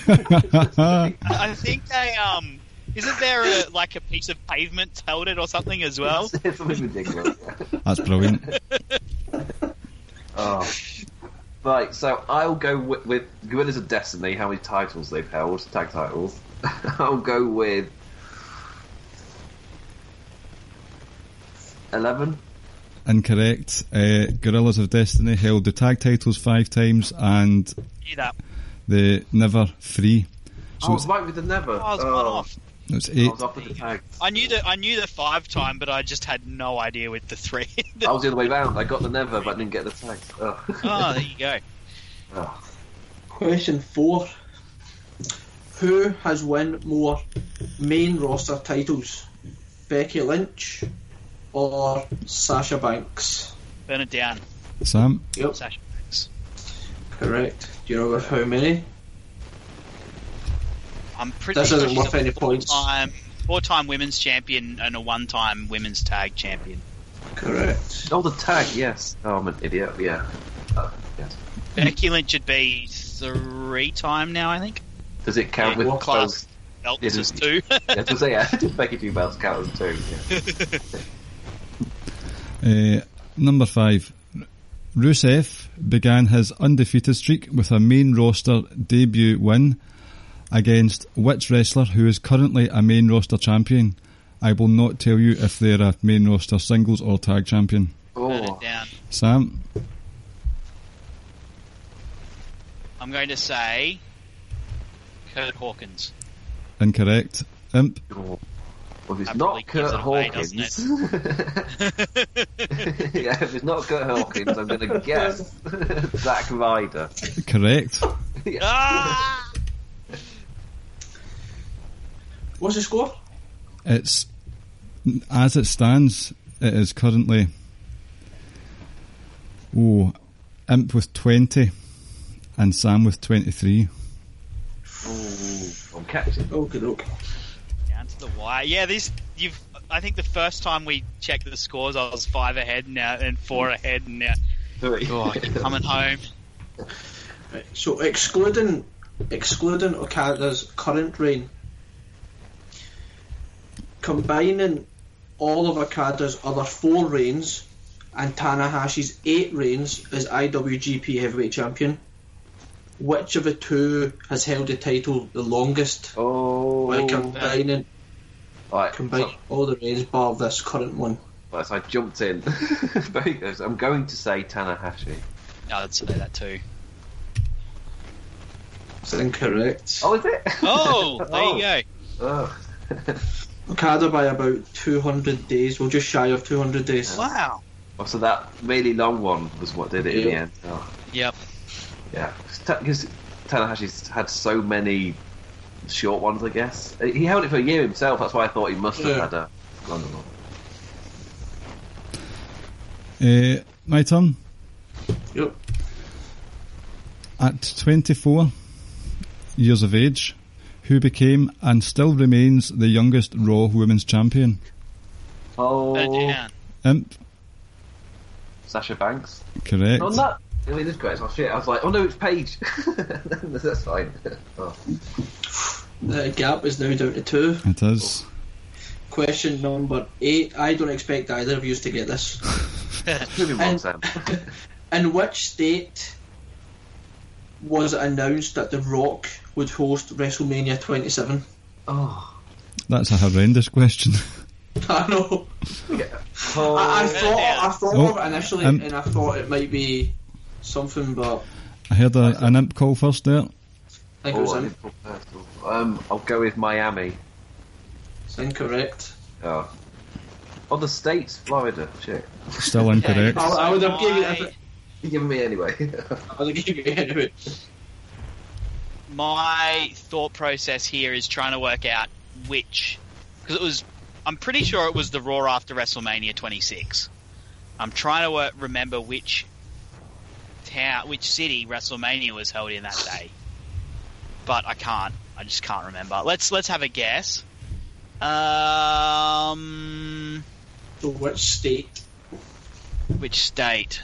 I think they um. Isn't there a, like a piece of pavement held it or something as well? something ridiculous. That's brilliant. Oh. Right, so I'll go with, with Gorillas of Destiny. How many titles they've held? Tag titles. I'll go with eleven. Incorrect. Uh, Gorillas of Destiny held the tag titles five times and Knew that. the never three. So oh, I it's, was right with the never. Oh, I was Oh, one off. it's I eight. was off with the tag. I knew the I knew the five time, but I just had no idea with the three. I was the other way round. I got the never, but didn't get the tag. Oh. oh, ah, there you go. Oh. question four: Who has won more main roster titles, Becky Lynch or Sasha Banks? Burn it down, Sam, Yep. Sasha. Banks. Correct. Do you know how many? I'm pretty That sure doesn't she's worth a any points. four-time, four-time women's champion and a one-time women's tag champion. Correct. Oh, the tag, yes. Oh, I'm an idiot. Yeah. Uh, yes. Becky Lynch should be three-time now, I think. Does it count Yeah, with class. both? Belts It is is- two. Yeah, to say, yeah, did Becky two belts count as two? Yeah. Uh, number five. Rusev began his undefeated streak with a main roster debut win against which wrestler who is currently a main roster champion? I will not tell you if they're a main roster singles or tag champion. Oh. Sam, I'm going to say Kurt Hawkins. incorrect. Imp, oh. Well, if it's not Kurt it Hawkins, doesn't yeah, if it's not Kurt Hawkins, I'm going to guess Zack Ryder. correct. ah! What's the score? It's as it stands. It is currently oh, Imp with twenty, and Sam with twenty-three. Ooh, I'm catching. Okay, okay. Down to the wire. Yeah, this you've. I think the first time we checked the scores, I was five ahead now uh, and four ahead, and now Three. oh, coming home. Right, so excluding excluding Okada's current reign, combining all of Okada's other four reigns and Tanahashi's eight reigns as IWGP Heavyweight Champion, which of the two has held the title the longest? Oh, By combining, right. combine So, all the reigns bar this current one. right, so I jumped in. I'm going to say Tanahashi. No, I'd say that too. It's incorrect. Oh, is it? Oh, there you oh. go. Oh. Okada by about 200 days, well, just shy of 200 days. Wow. Oh, so that really long one was what did it in the end. Oh, Yep. yeah, because Tanahashi's had so many short ones, I guess. He held it for a year himself. That's why I thought he must have Yeah. had a longer one. Uh, my turn. Yep. At 24 years of age, who became and still remains the youngest Raw Women's Champion? Oh, Turn it. Imp, Sasha Banks. correct. Oh, no. I mean, this great. Oh shit! I was like, oh no, it's Paige. That's fine. Oh. The gap is now down to two. It is. Question number eight. I don't expect either of you to get this. Moving on, And- Sam. In which state was it announced that The Rock would host WrestleMania 27? Oh, That's a horrendous question. I know. yeah. I, I oh. thought I thought Oh, of it initially, um, and I thought it might be something, but I heard a, an imp call first there. I think it was Oh, I in. didn't put personal. Um, I'll go with Miami. It's incorrect. Oh. Oh, the states, Florida. Shit. Still incorrect. I, I would have given it. You give me anyway. I would have given it anyway. My thought process here is trying to work out which, because it was, I'm pretty sure it was the Raw after WrestleMania 26. I'm trying to work, remember which town, which city WrestleMania was held in that day, but I can't. I just can't remember. Let's let's have a guess. Um, which state? which state?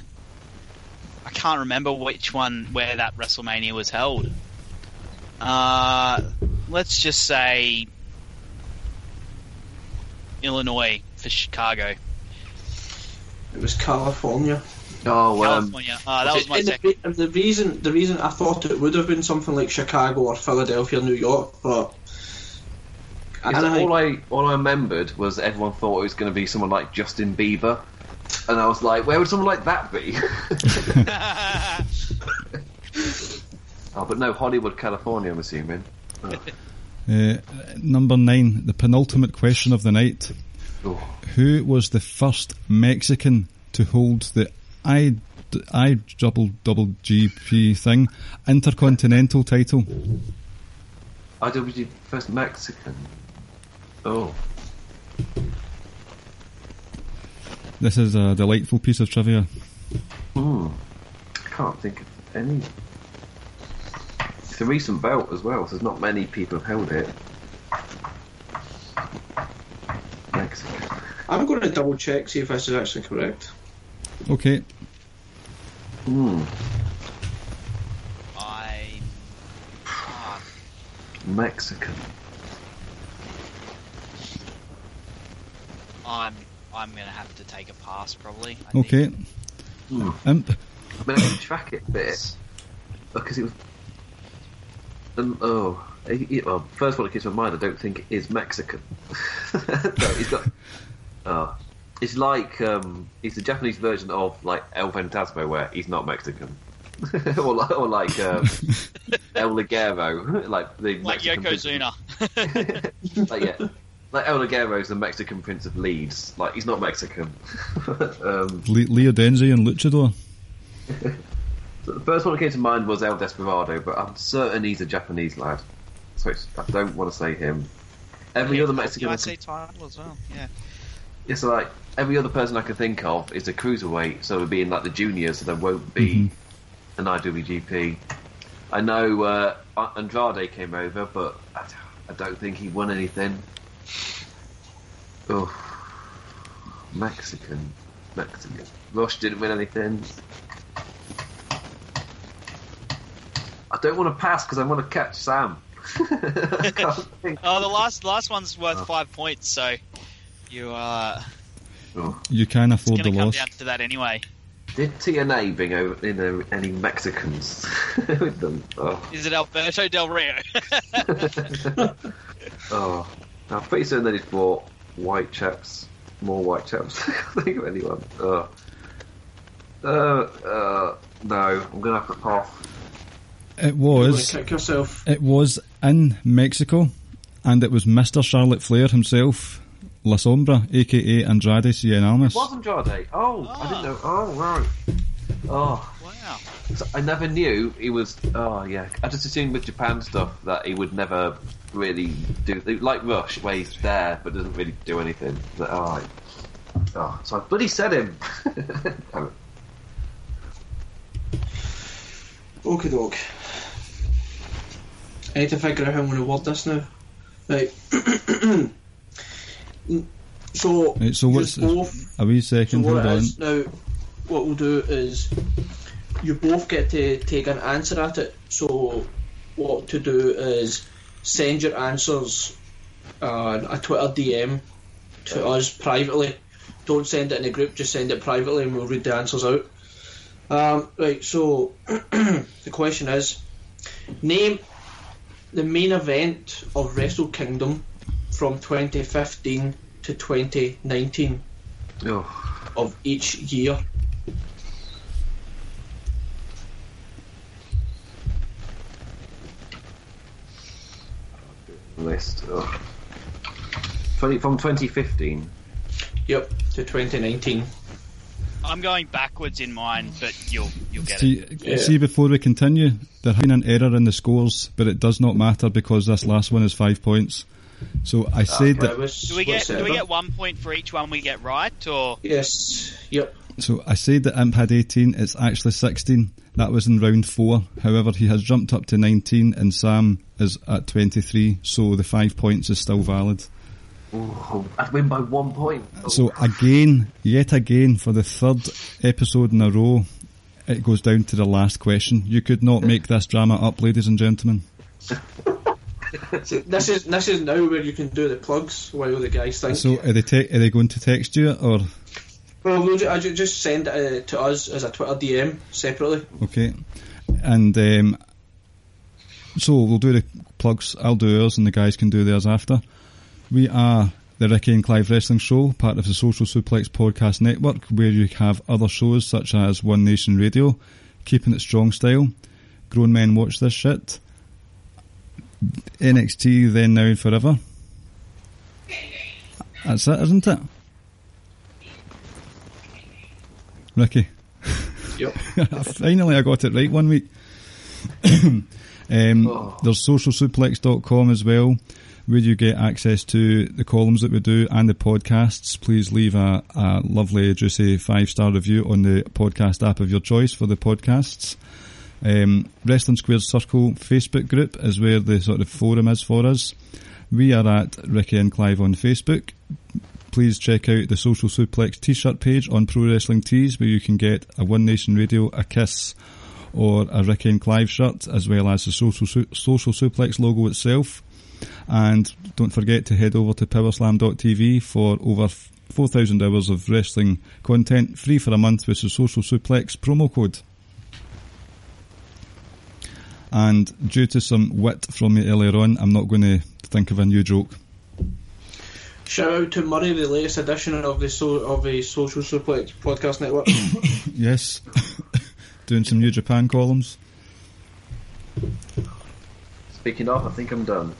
I can't remember which one where that WrestleMania was held. Uh, let's just say Illinois for Chicago, It was California. oh, um, California. Uh, that was my And the, second. and the reason the reason I thought it would have been something like Chicago or Philadelphia, New York, but It's Anaheim- all I all I remembered was everyone thought it was going to be someone like Justin Bieber, and I was like, where would someone like that be? oh, but no, Hollywood, California. I'm assuming. Uh, number nine, the penultimate question of the night. Oh, Who was the first Mexican to hold the I, I double double GP thing intercontinental title? IWG first Mexican. Oh, This is a delightful piece of trivia. hmm. I can't think of any. It's a recent belt as well, so there's not many people have held it. Mexican. I'm going to double check, see if this is actually correct. Okay. Hmm. I. ah, Mexican. I'm. I'm gonna have to take a pass, probably. I think. Okay. Hmm. Imp. I mean, I can track it a bit because it was. Um, oh, he, he- well, first one that comes to my mind, I don't think is Mexican. no, he's got. Oh, it's like um, he's the Japanese version of like El Fantasma, where he's not Mexican, or, like, or like um, El Ligero, like the Like Mexican Yokozuna. like yeah, like El Ligero is the Mexican Prince of Leeds. Like he's not Mexican. um, Le- Leo Denzi and Luchador. So the first one that came to mind was El Desperado, but I'm certain he's a Japanese lad. So it's, I don't want to say him. Every other Mexican, I say title as well. Yeah. yeah, so like every other person I can think of is a cruiserweight, so it would be in like the juniors, so there won't be an IWGP. I know uh, Andrade came over, but I, I don't think he won anything. Oh, Mexican, Mexican. Rush didn't win anything. I don't want to pass because I want to catch Sam. I can't think. Oh, the last last one's worth five points, so you uh, Oh. You can it's afford going the to come loss. down to that anyway. Did TNA bring over you know, any Mexicans with them? Oh, Is it Alberto Del Rio? oh. I'm pretty certain they just brought white chaps, more white chaps. I can't think of anyone. Oh. Uh, uh, no, I'm gonna have to pass. It You're was. to kick yourself. It was in Mexico, and it was Mr. Charlotte Flair himself, La Sombra, aka Andrade Cien Almas. It was Andrade. Oh, I didn't know. Oh, right. Oh, wow. so I never knew he was. Oh, yeah. I just assumed with Japan stuff that he would never really do like Rush, where he's there but doesn't really do anything. But, oh, I- oh, so I bloody said him. Damn it. Okie dog. I need to figure out how I'm going to word this now. Right. so, Right, so what's both. a wee second? what Hold on. is now, what we'll do is you both get to take an answer at it. So what to do is send your answers uh, a Twitter DM to us privately. Don't send it in a group, just send it privately, and we'll read the answers out. Um, right. So the question is, name the main event of Wrestle Kingdom from 2015 to 2019 Oh, of each year. list. Oh. 20, from 2015. Yep, to 2019. I'm going backwards in mine, but you'll you'll get it. See, Yeah. see, before we continue, there has been an error in the scores, but it does not matter because this last one is five points. So I ah, said Right, that. Do we get do we get one point for each one we get right, or Yes. Yep. So I said that Imp had 18. It's actually 16. That was in round four. However, he has jumped up to 19, and Sam is at 23. So the five points is still valid. Oh, I'd win by one point. Oh. So again, yet again, for the third episode in a row, it goes down to the last question. You could not make this drama up, ladies and gentlemen. So this is this is now where you can do the plugs while the guys think. So are they te- are they going to text you or well, we'll ju- ju- just send it uh, to us as a Twitter DM separately. okay? And um, so we'll do the plugs. I'll do yours, and the guys can do theirs after. We are the Ricky and Clive Wrestling Show, part of the Social Suplex Podcast Network, where you have other shows such as One Nation Radio, Keeping It Strong Style, Grown Men Watch This Shit, NXT Then Now and Forever. That's it, isn't it? Ricky. Yep. Finally, I got it right one week. um, There's socialsuplex.com as well, where you get access to the columns that we do and the podcasts. Please leave a, a lovely, juicy five star review on the podcast app of your choice for the podcasts. Um, Wrestling Squared Circle Facebook group is where the sort of forum is for us. We are at Ricky and Clive on Facebook. Please check out the Social Suplex t-shirt page on Pro Wrestling Tees where you can get a One Nation Radio, a kiss, or a Ricky and Clive shirt, as well as the Social, Social Suplex logo itself. And don't forget to head over to powerslam.tv for over 4,000 hours of wrestling content, free for a month with the Social Suplex promo code. And due to some wit from me earlier on, I'm not going to think of a new joke. Shout out to Murray, the latest edition of the so- of the Social Suplex Podcast Network. Yes, doing some New Japan columns. Speaking of, I think I'm done.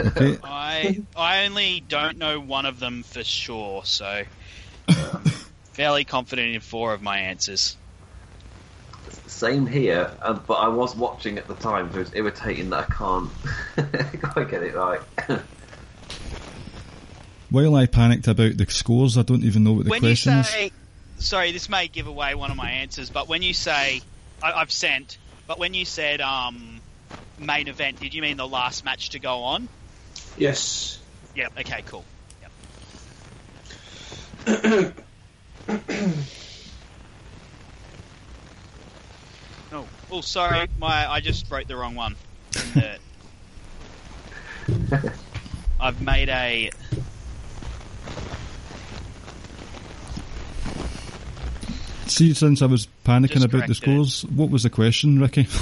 Okay, I I only don't know one of them for sure, so um, fairly confident in four of my answers. Same here, uh, but I was watching at the time, so it's irritating that I can't quite get it right. while I panicked about the scores, I don't even know what the when you question is. sorry, this may give away one of my answers, but when you say I, I've sent, but when you said um, main event, did you mean the last match to go on? yes. Yeah. Okay. Cool. Oh, oh, sorry, my I just wrote the wrong one. I've made a See, since I was panicking Just about the corrected it. scores, what was the question, Ricky?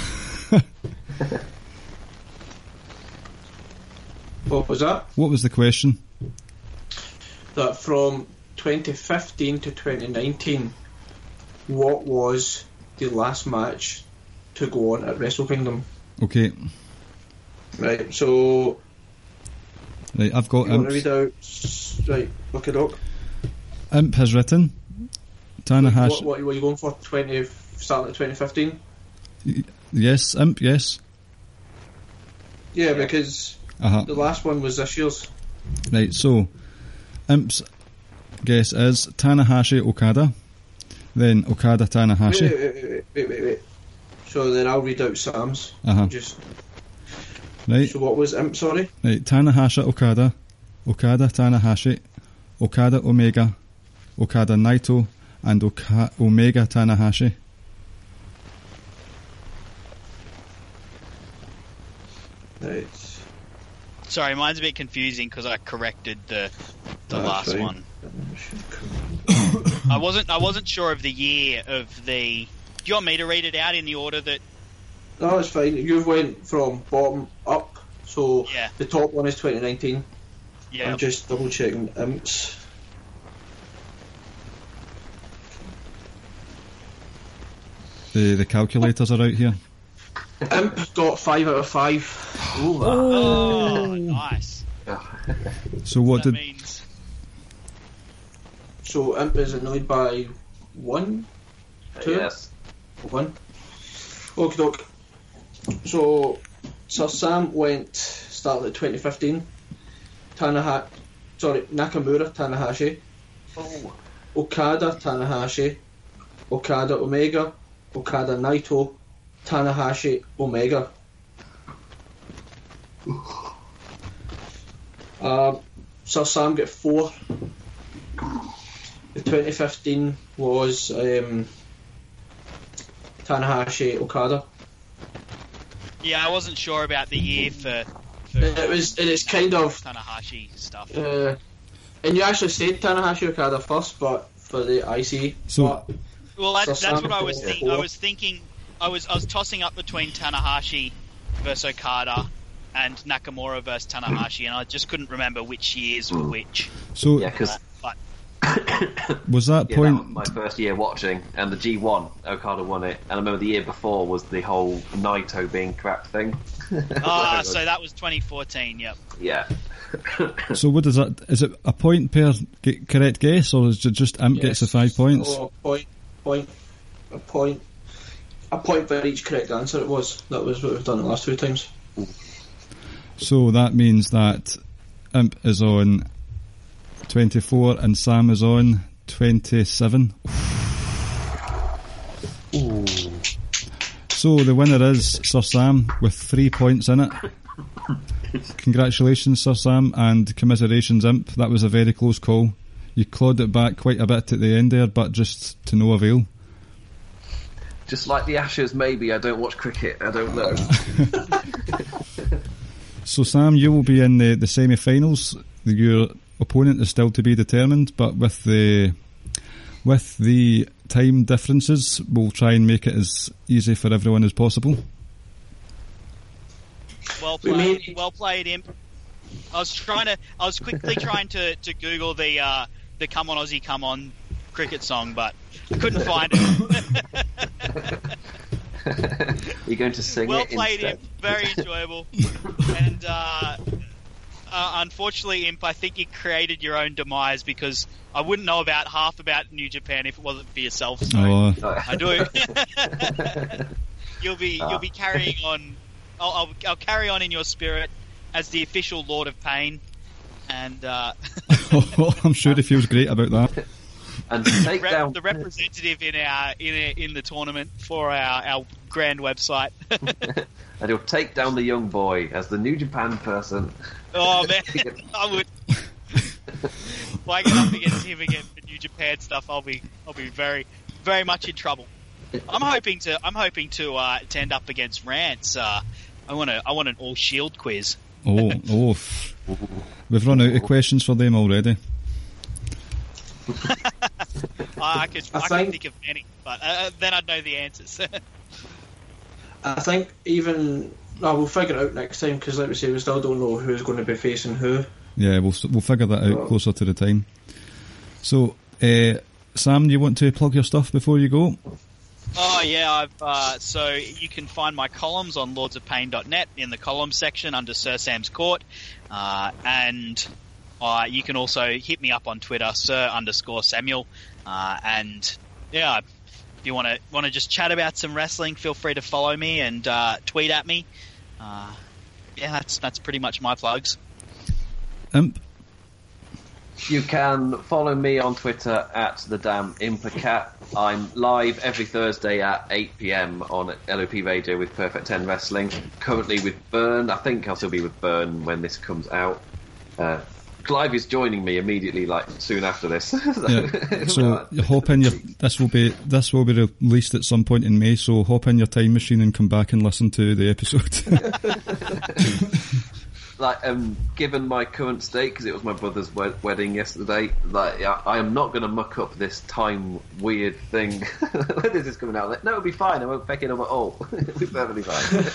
What was that? what was the question? That from 2015 to 2019, what was the last match to go on at Wrestle Kingdom? Okay, Right. So right, I've got you want to Imp. read out? Right. Look it up. Imp has written. Tanahashi. What, what were you going for? 20 starting at 2015? Yes, Imp. Yes. Yeah, because Uh huh. the last one was this year's. Right. So, Imp's guess is Tanahashi Okada. Then Okada Tanahashi. wait, wait, wait, wait, wait. So then I'll read out Sam's. Uh huh. Just Right. so what was Imp? Sorry. Right. Tanahashi Okada. Okada Tanahashi. Okada Omega. Okada Naito. And Oka- Omega Tanahashi. Right. Sorry, mine's a bit confusing because I corrected the the That's last fine. one. I wasn't I wasn't sure of the year of the. Do you want me to read it out in the order that? No, it's fine. You've went from bottom up, so Yeah. the top one is 2019. Yeah. I'm just double checking Imps. The the calculators are out here. Imp got five out of five. Oh, nice. So what that did means So Imp is annoyed by one, Two? yes. one. Okay, doke. So Sir Sam went started at 2015. Tanaha, sorry Nakamura Tanahashi, Oh, Okada Tanahashi, Okada Omega, Okada Naito, Tanahashi Omega. Um, Sir Sam got four. The 2015 was um, Tanahashi Okada. yeah, I wasn't sure about the year for. for It was, and it's kind of Tanahashi stuff. Uh, and you actually said Tanahashi Okada first, but for the IC. So- but Well, that, So that's Sam what I was thinking. I was thinking. I was I was tossing up between Tanahashi versus Okada and Nakamura versus Tanahashi, and I just couldn't remember which years were which. so yeah, because But was that yeah, that point was my first year watching, and the G1 Okada won it. And I remember the year before was the whole Naito being crap thing. ah, so that was 2014. Yep. yeah. so what does that is it a point per g- correct guess or is it just Imp gets the five points? Oh, point, point, a point, a point for each correct answer. It was that was what we've done the last two times. So that means that Imp is on 24 and Sam is on 27. So the winner is Sir Sam with three points in it. Congratulations, Sir Sam, and commiserations, Imp. That was a very close call. You clawed it back quite a bit at the end there, but just to no avail. Just like the Ashes, maybe. I don't watch cricket. I don't know. So, Sam, you will be in the, the semi finals. Your opponent is still to be determined, but with the with the time differences, we'll try and make it as easy for everyone as possible. Well played, made- well played, Imp. I was trying to, I was quickly trying to, to Google the uh, the "Come On Aussie, Come On" cricket song, but I couldn't find it. You're going to sing well it Well played, instead. Imp. Very enjoyable. and uh, uh, unfortunately, Imp, I think you created your own demise because I wouldn't know about half about New Japan if it wasn't for yourself. So Oh, I do. you'll be you'll be carrying on. I'll, I'll, I'll carry on in your spirit as the official Lord of Pain, and uh, I'm sure he feels great about that. And to take rep- down the representative in our in a, in the tournament for our, our grand website. and he'll take down the young boy as the New Japan person. oh man, I would. if I get up against him again for New Japan stuff, I'll be I'll be very very much in trouble. I'm hoping to I'm hoping to uh, to end up against Rance. Uh, I want to I want an all Shield quiz. Oh, oh. We've run out of questions for them already. I, I could I I, could think- think of many, but uh, then I'd know the answers. I think even no, we'll figure it out next time because, like we say, we still don't know who's going to be facing who. Yeah, we'll we'll figure that out closer to the time. So, uh, Sam, do you want to plug your stuff before you go? Oh yeah, I've, uh, so you can find my columns on lordsofpain.net in the columns section under Sir Sam's Court, uh, and uh, you can also hit me up on Twitter, Sir underscore Samuel, uh, and yeah, if you want to want to just chat about some wrestling, feel free to follow me and uh, tweet at me. Uh, yeah, that's that's pretty much my plugs. Imp. You can follow me on Twitter at the damn Implicat. I'm live every Thursday at 8 pm on LOP Radio with Perfect 10 Wrestling. Currently with Burn. I think I'll still be with Burn when this comes out. Uh, Clive is joining me immediately, like soon after this. Yeah. So hop in your. This will be this will be released at some point in May. So hop in your time machine and come back and listen to the episode. like um, given my current state because it was my brother's wed- wedding yesterday like yeah, I am not going to muck up this time weird thing this is coming out like, no it'll be fine I won't pick it up at all it'll be perfectly fine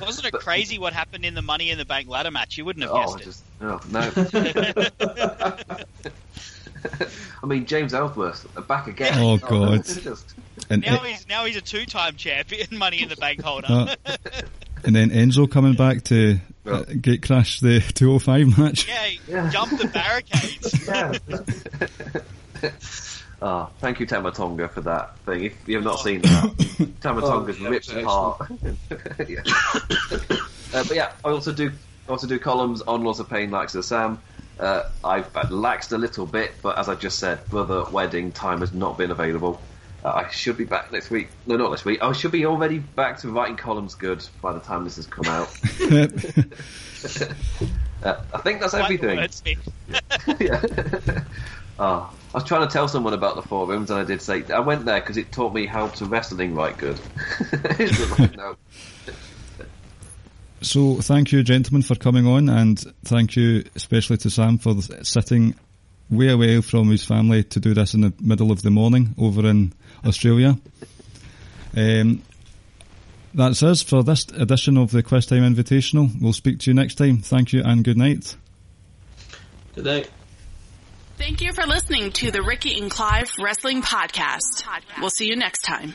Wasn't it crazy what happened in the Money in the Bank ladder match? You wouldn't have oh guessed just oh no I mean James Ellsworth uh, back again Oh, God. just- and Now he's now he's a two-time champion, Money in the Bank holder. Uh, and then Enzo coming back to uh, gate crash the 205 match. Yeah, he Yeah. jumped the barricades. yeah. Oh, thank you, Tama Tonga, for that thing. If you have not seen that, Tama Tonga's Oh, yeah, ripped apart. yeah. uh, but yeah, I also do I also do columns on Lords of Pain, like as Sam. Uh, I've laxed a little bit, but as I just said, brother wedding time has not been available. Uh, I should be back next week. No, not next week. I should be already back to writing columns good by the time this has come out. Uh, I think that's Quite the everything. wordsmith. Yeah. oh, I was trying to tell someone about the forums, and I did say I went there because it taught me how to wrestling right good. No. So thank you, gentlemen, for coming on, and thank you especially to Sam for sitting way away from his family to do this in the middle of the morning over in Australia. Um, that's us for this edition of the Quiztime Invitational. We'll speak to you next time. Thank you and good night. Good night. Thank you for listening to the Ricky and Clive Wrestling Podcast. We'll see you next time.